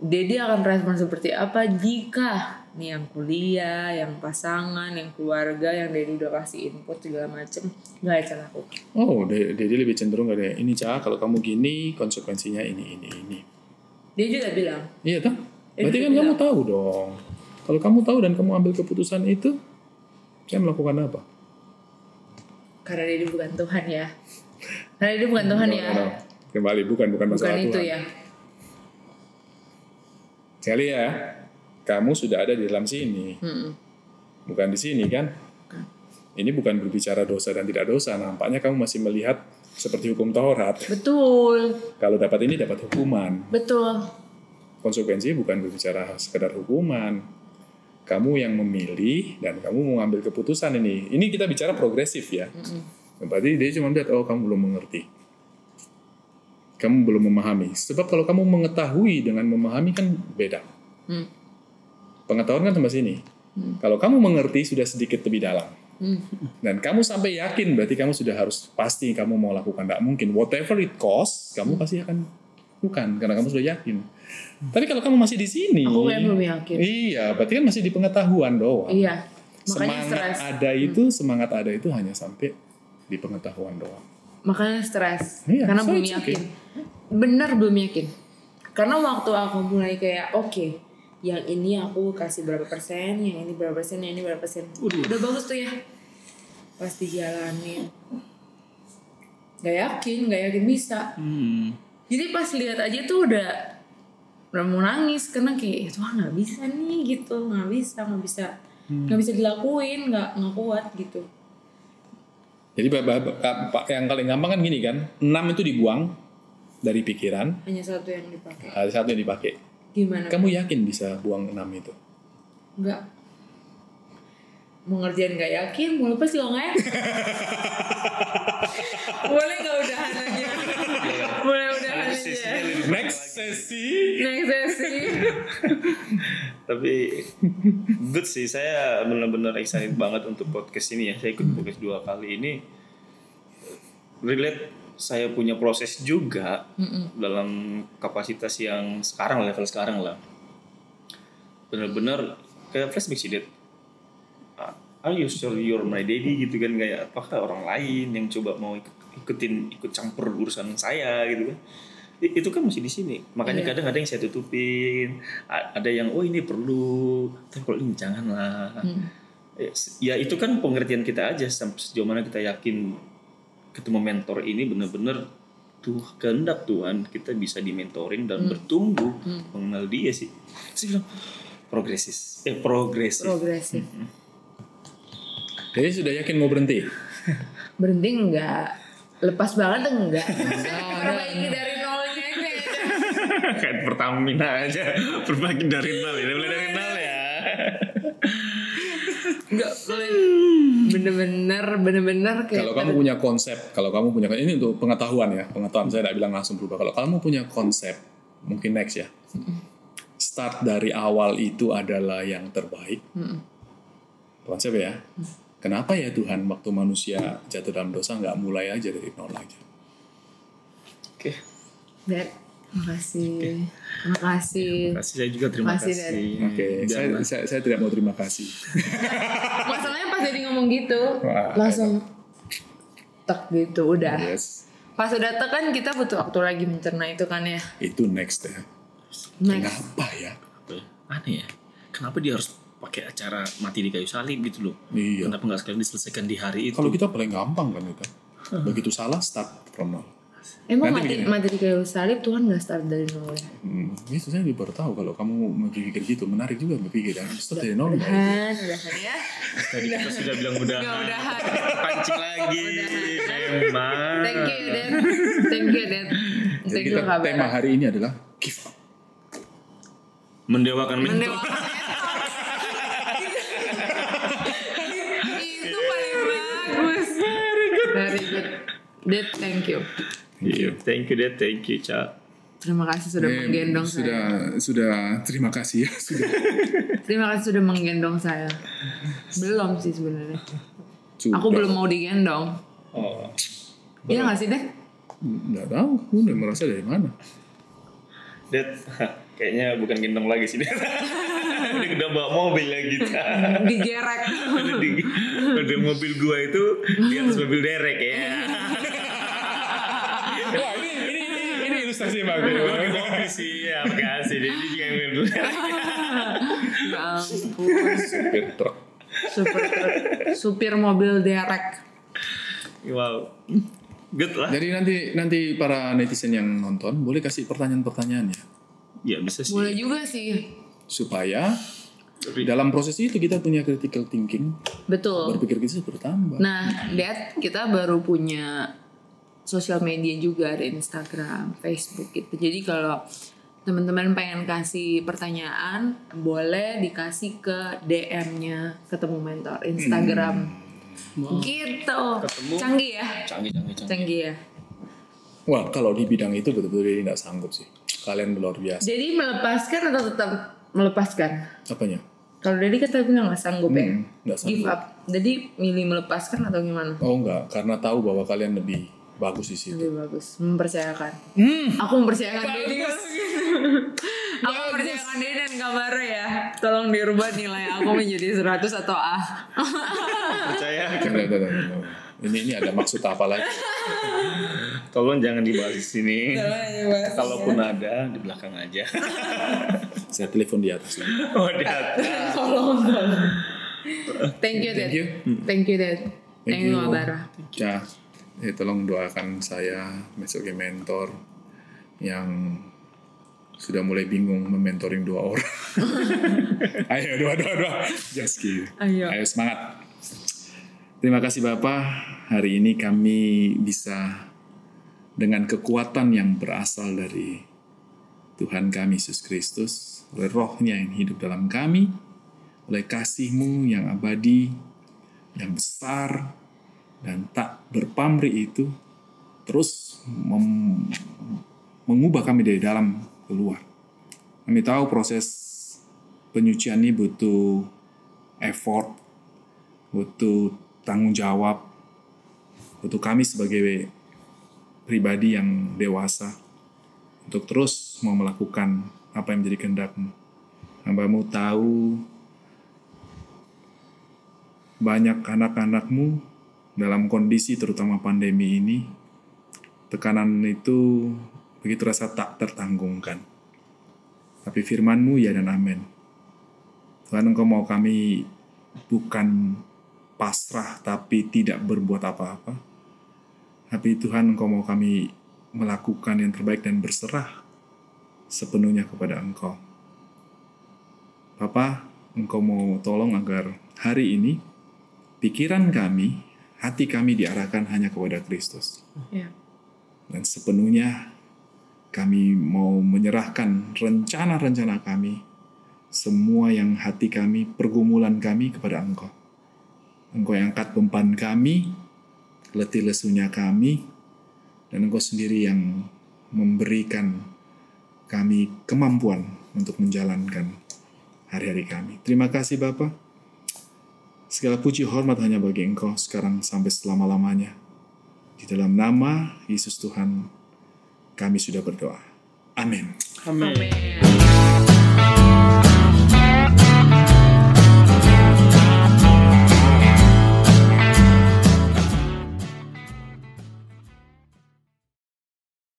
Dedi akan respon seperti apa jika nih yang kuliah, yang pasangan, yang keluarga, yang Dedi udah kasih input segala macem nggak Eca lakukan? Oh, dia lebih cenderung kayak ini cah kalau kamu gini konsekuensinya ini ini ini. Dia juga bilang, Iya toh? Eh, Berarti kan kamu tahu dong. Kalau kamu tahu dan kamu ambil keputusan itu, saya melakukan apa? karena Dedi bukan Tuhan ya. Karena Dedi bukan Tuhan No, ya. no. Kembali bukan bukan Bukan masalah itu Tuhan. ya. Sekali ya, kamu sudah ada di dalam sini, Mm-mm. bukan di sini kan? Ini bukan berbicara dosa dan tidak dosa. Nampaknya kamu masih melihat seperti hukum Taurat. Betul, Kalau dapat ini dapat hukuman. betul. Konsekuensi bukan berbicara sekedar hukuman. Kamu yang memilih dan kamu mau ambil keputusan ini. Ini kita bicara progresif ya. Berarti dia cuma lihat, oh kamu belum mengerti. Kamu belum memahami. Sebab kalau kamu mengetahui dengan memahami kan beda. Hmm. Pengetahuan kan sampai sini. Kalau kamu mengerti sudah sedikit lebih dalam. Hmm. Dan kamu sampai yakin berarti kamu sudah harus pasti kamu mau lakukan. Tidak mungkin. Whatever it costs, kamu pasti akan lakukan karena kamu sudah yakin. Tapi kalau kamu masih di sini, Aku belum yakin. iya, berarti kan masih di pengetahuan doang. Iya, makanya semangat stres. ada itu, semangat ada itu hanya sampai di pengetahuan doang. Makanya stres. Iya, Karena so belum yakin. Bener belum yakin. Karena waktu aku mulai kayak oke, yang ini aku kasih berapa persen, yang ini berapa persen, yang ini berapa persen. Udah bagus tuh ya. Pas dijalanin. Gak yakin, gak yakin bisa. Hmm. Jadi pas lihat aja tuh udah udah mau nangis karena kayak itu nggak bisa nih gitu nggak bisa nggak bisa nggak bisa dilakuin nggak nggak kuat gitu Jadi yang paling gampang kan gini kan, enam itu dibuang dari pikiran, hanya satu yang dipakai. Ada satu yang dipakai. gimana? Kamu yakin bisa buang enam itu? nggak mau ngerjain nggak yakin? Mau lepas juga nggak yakin boleh nggak udahan aja boleh udahan aja Next sesi. next sesi Tapi good sih, saya benar-benar excited banget untuk podcast ini ya. Saya ikut podcast dua kali ini. Relate saya punya proses juga dalam kapasitas yang sekarang level sekarang lah. Benar-benar kayak flashback sih, Dad. Ah, Are you sure you're my daddy gitu kan kayak apakah orang lain yang coba mau ikut, ikutin ikut campur urusan saya gitu kan itu kan masih di sini. Makanya Iya. kadang ada yang saya tutupin ada yang oh ini perlu. Tapi kalau ini janganlah. Ya, s- ya itu kan pengertian kita aja. Sampai sejauh mana kita yakin ketemu mentor ini benar-benar tuh kehendak Tuhan kita bisa dimentorin dan bertumbuh. Mengenal dia sih. Saya bilang progresis. Eh progresif. Progresif. Jadi sudah yakin mau berhenti? berhenti enggak? Lepas banget enggak? Perbaiki dari kayak Pertamina aja perbaiki dari nol ya mulai dari nol ya enggak boleh bener-bener bener-bener kayak Kalau kamu punya konsep, kalau kamu punya ini untuk pengetahuan ya, pengetahuan saya tidak bilang langsung berubah. Kalau kamu punya konsep, mungkin next ya. Start dari awal itu adalah yang terbaik. Konsep ya. Kenapa ya Tuhan waktu manusia jatuh dalam dosa nggak mulai aja dari nol aja? oke Dad, makasih. Makasih kasih. Saya juga terima Makasih, kasih. Oke, saya, Jangan- saya, saya tidak mau terima kasih. masalahnya pas jadi ngomong gitu Wah, langsung tek gitu udah. Yes, pas udah tek kan kita butuh waktu lagi mencerna itu kan ya? Itu next ya. next. Kenapa ya? apa ya? aneh ya. Kenapa dia harus pakai acara mati di kayu salib gitu loh? Iya. kenapa nggak sekalian diselesaikan di hari itu? Kalau kita paling gampang kan kita. Begitu salah start from nol. Emang Nanti mati begini. mati di kayu salib Tuhan nggak start dari nol ya? Hmm, itu saya baru tahu kalau kamu berpikir gitu. Menarik juga berpikir kan? Start dari nol udahan udahan ya. tadi kita sudah bilang udah Nggak udahan. pancing lagi. Memang thank you Dad. Thank you Dad. Jadi thank you kita kabar tema hari ini adalah give up mendewakan mentor mendewakan itu paling bagus. Very good. Very good. Dad thank you Iya, thank you deh thank you cak terima kasih sudah Eh, menggendong sudah saya sudah terima kasih ya sudah terima kasih sudah menggendong saya belum sih sebenarnya Sudah. Aku belum mau digendong. Oh. Iya gak sih deh? Nggak tahu, aku udah merasa dari mana. Dad, kayaknya bukan gendong lagi sih Dad. udah udah bawa mobil lagi kita. Digerek. udah, di, udah mobil gua itu di atas mobil derek ya. Wah ini ini ini, bagus. Sih, ya makasih. Jadi juga yang. Ya ampun. Supir truk. Supir, supir mobil derek. Wow. Good lah. Jadi nanti nanti para netizen yang nonton boleh kasih pertanyaan-pertanyaan ya Ya bisa sih. Boleh juga sih. supaya dalam proses itu kita punya critical thinking, Betul. berpikir kita bertambah. Nah, Dad, kita baru punya sosial media juga ada Instagram, Facebook gitu. Jadi kalau teman-teman pengen kasih pertanyaan, boleh dikasih ke DM-nya ketemu mentor Instagram. Gitu. Canggih ya? Canggih, canggih, canggih. Canggih ya. Wah kalau di bidang itu betul-betul dia tidak sanggup sih. Kalian luar biasa. Jadi melepaskan atau tetap melepaskan? Apanya? Kalau Dedi kan tadi bilang nggak sanggup ya. Hmm, nggak sanggup. Give up. Jadi milih melepaskan atau gimana? Oh enggak, karena tahu bahwa kalian lebih bagus di situ. Lebih bagus. Mempercayakan. Hmm. Aku mempercayakan gitu. Aku mempercayakan Dedi dan kabarnya ya. Tolong dirubah nilai aku menjadi 100 atau A. Percaya. Tunggu, tunggu. Ini ini ada maksud apa lagi? Tolong jangan dibahas di sini. ya. Kalaupun ada di belakang aja. Saya telepon di atas. lagi. oh, di atas. Tolong, tolong. Thank you, Dad. Thank you. Thank you, Dad. Thank you, Abara. Ya, tolong doakan saya sebagai mentor yang sudah mulai bingung mementoring dua orang. Ayo dua dua dua. Just kidding. Ayo. Ayo semangat. Terima kasih Bapak. Hari ini kami bisa dengan kekuatan yang berasal dari Tuhan kami Yesus Kristus, oleh rohnya yang hidup dalam kami, oleh kasih-Mu yang abadi, yang besar, dan tak berpamrih itu, terus mengubah kami dari dalam keluar. Kami tahu proses penyucian ini butuh effort, butuh tanggung jawab, butuh kami sebagai pribadi yang dewasa untuk terus mau melakukan apa yang menjadi kehendakmu. Hambamu tahu banyak anak-anakmu dalam kondisi terutama pandemi ini, tekanan itu begitu rasa tak tertanggungkan. Tapi firmanmu ya dan amin. Tuhan engkau mau kami bukan pasrah tapi tidak berbuat apa-apa. Tapi Tuhan engkau mau kami melakukan yang terbaik dan berserah sepenuhnya kepada engkau. Papa, engkau mau tolong agar hari ini pikiran kami, hati kami diarahkan hanya kepada Kristus. Ya. Dan sepenuhnya kami mau menyerahkan rencana-rencana kami, semua yang hati kami, pergumulan kami kepada Engkau. Engkau yang angkat beban kami, letih lesunya kami, dan Engkau sendiri yang memberikan kami kemampuan untuk menjalankan hari-hari kami. Terima kasih Bapak. Segala puji hormat hanya bagi Engkau sekarang sampai selama-lamanya. Di dalam nama Yesus Tuhan, kami sudah berdoa. Amin. Amin. Amin.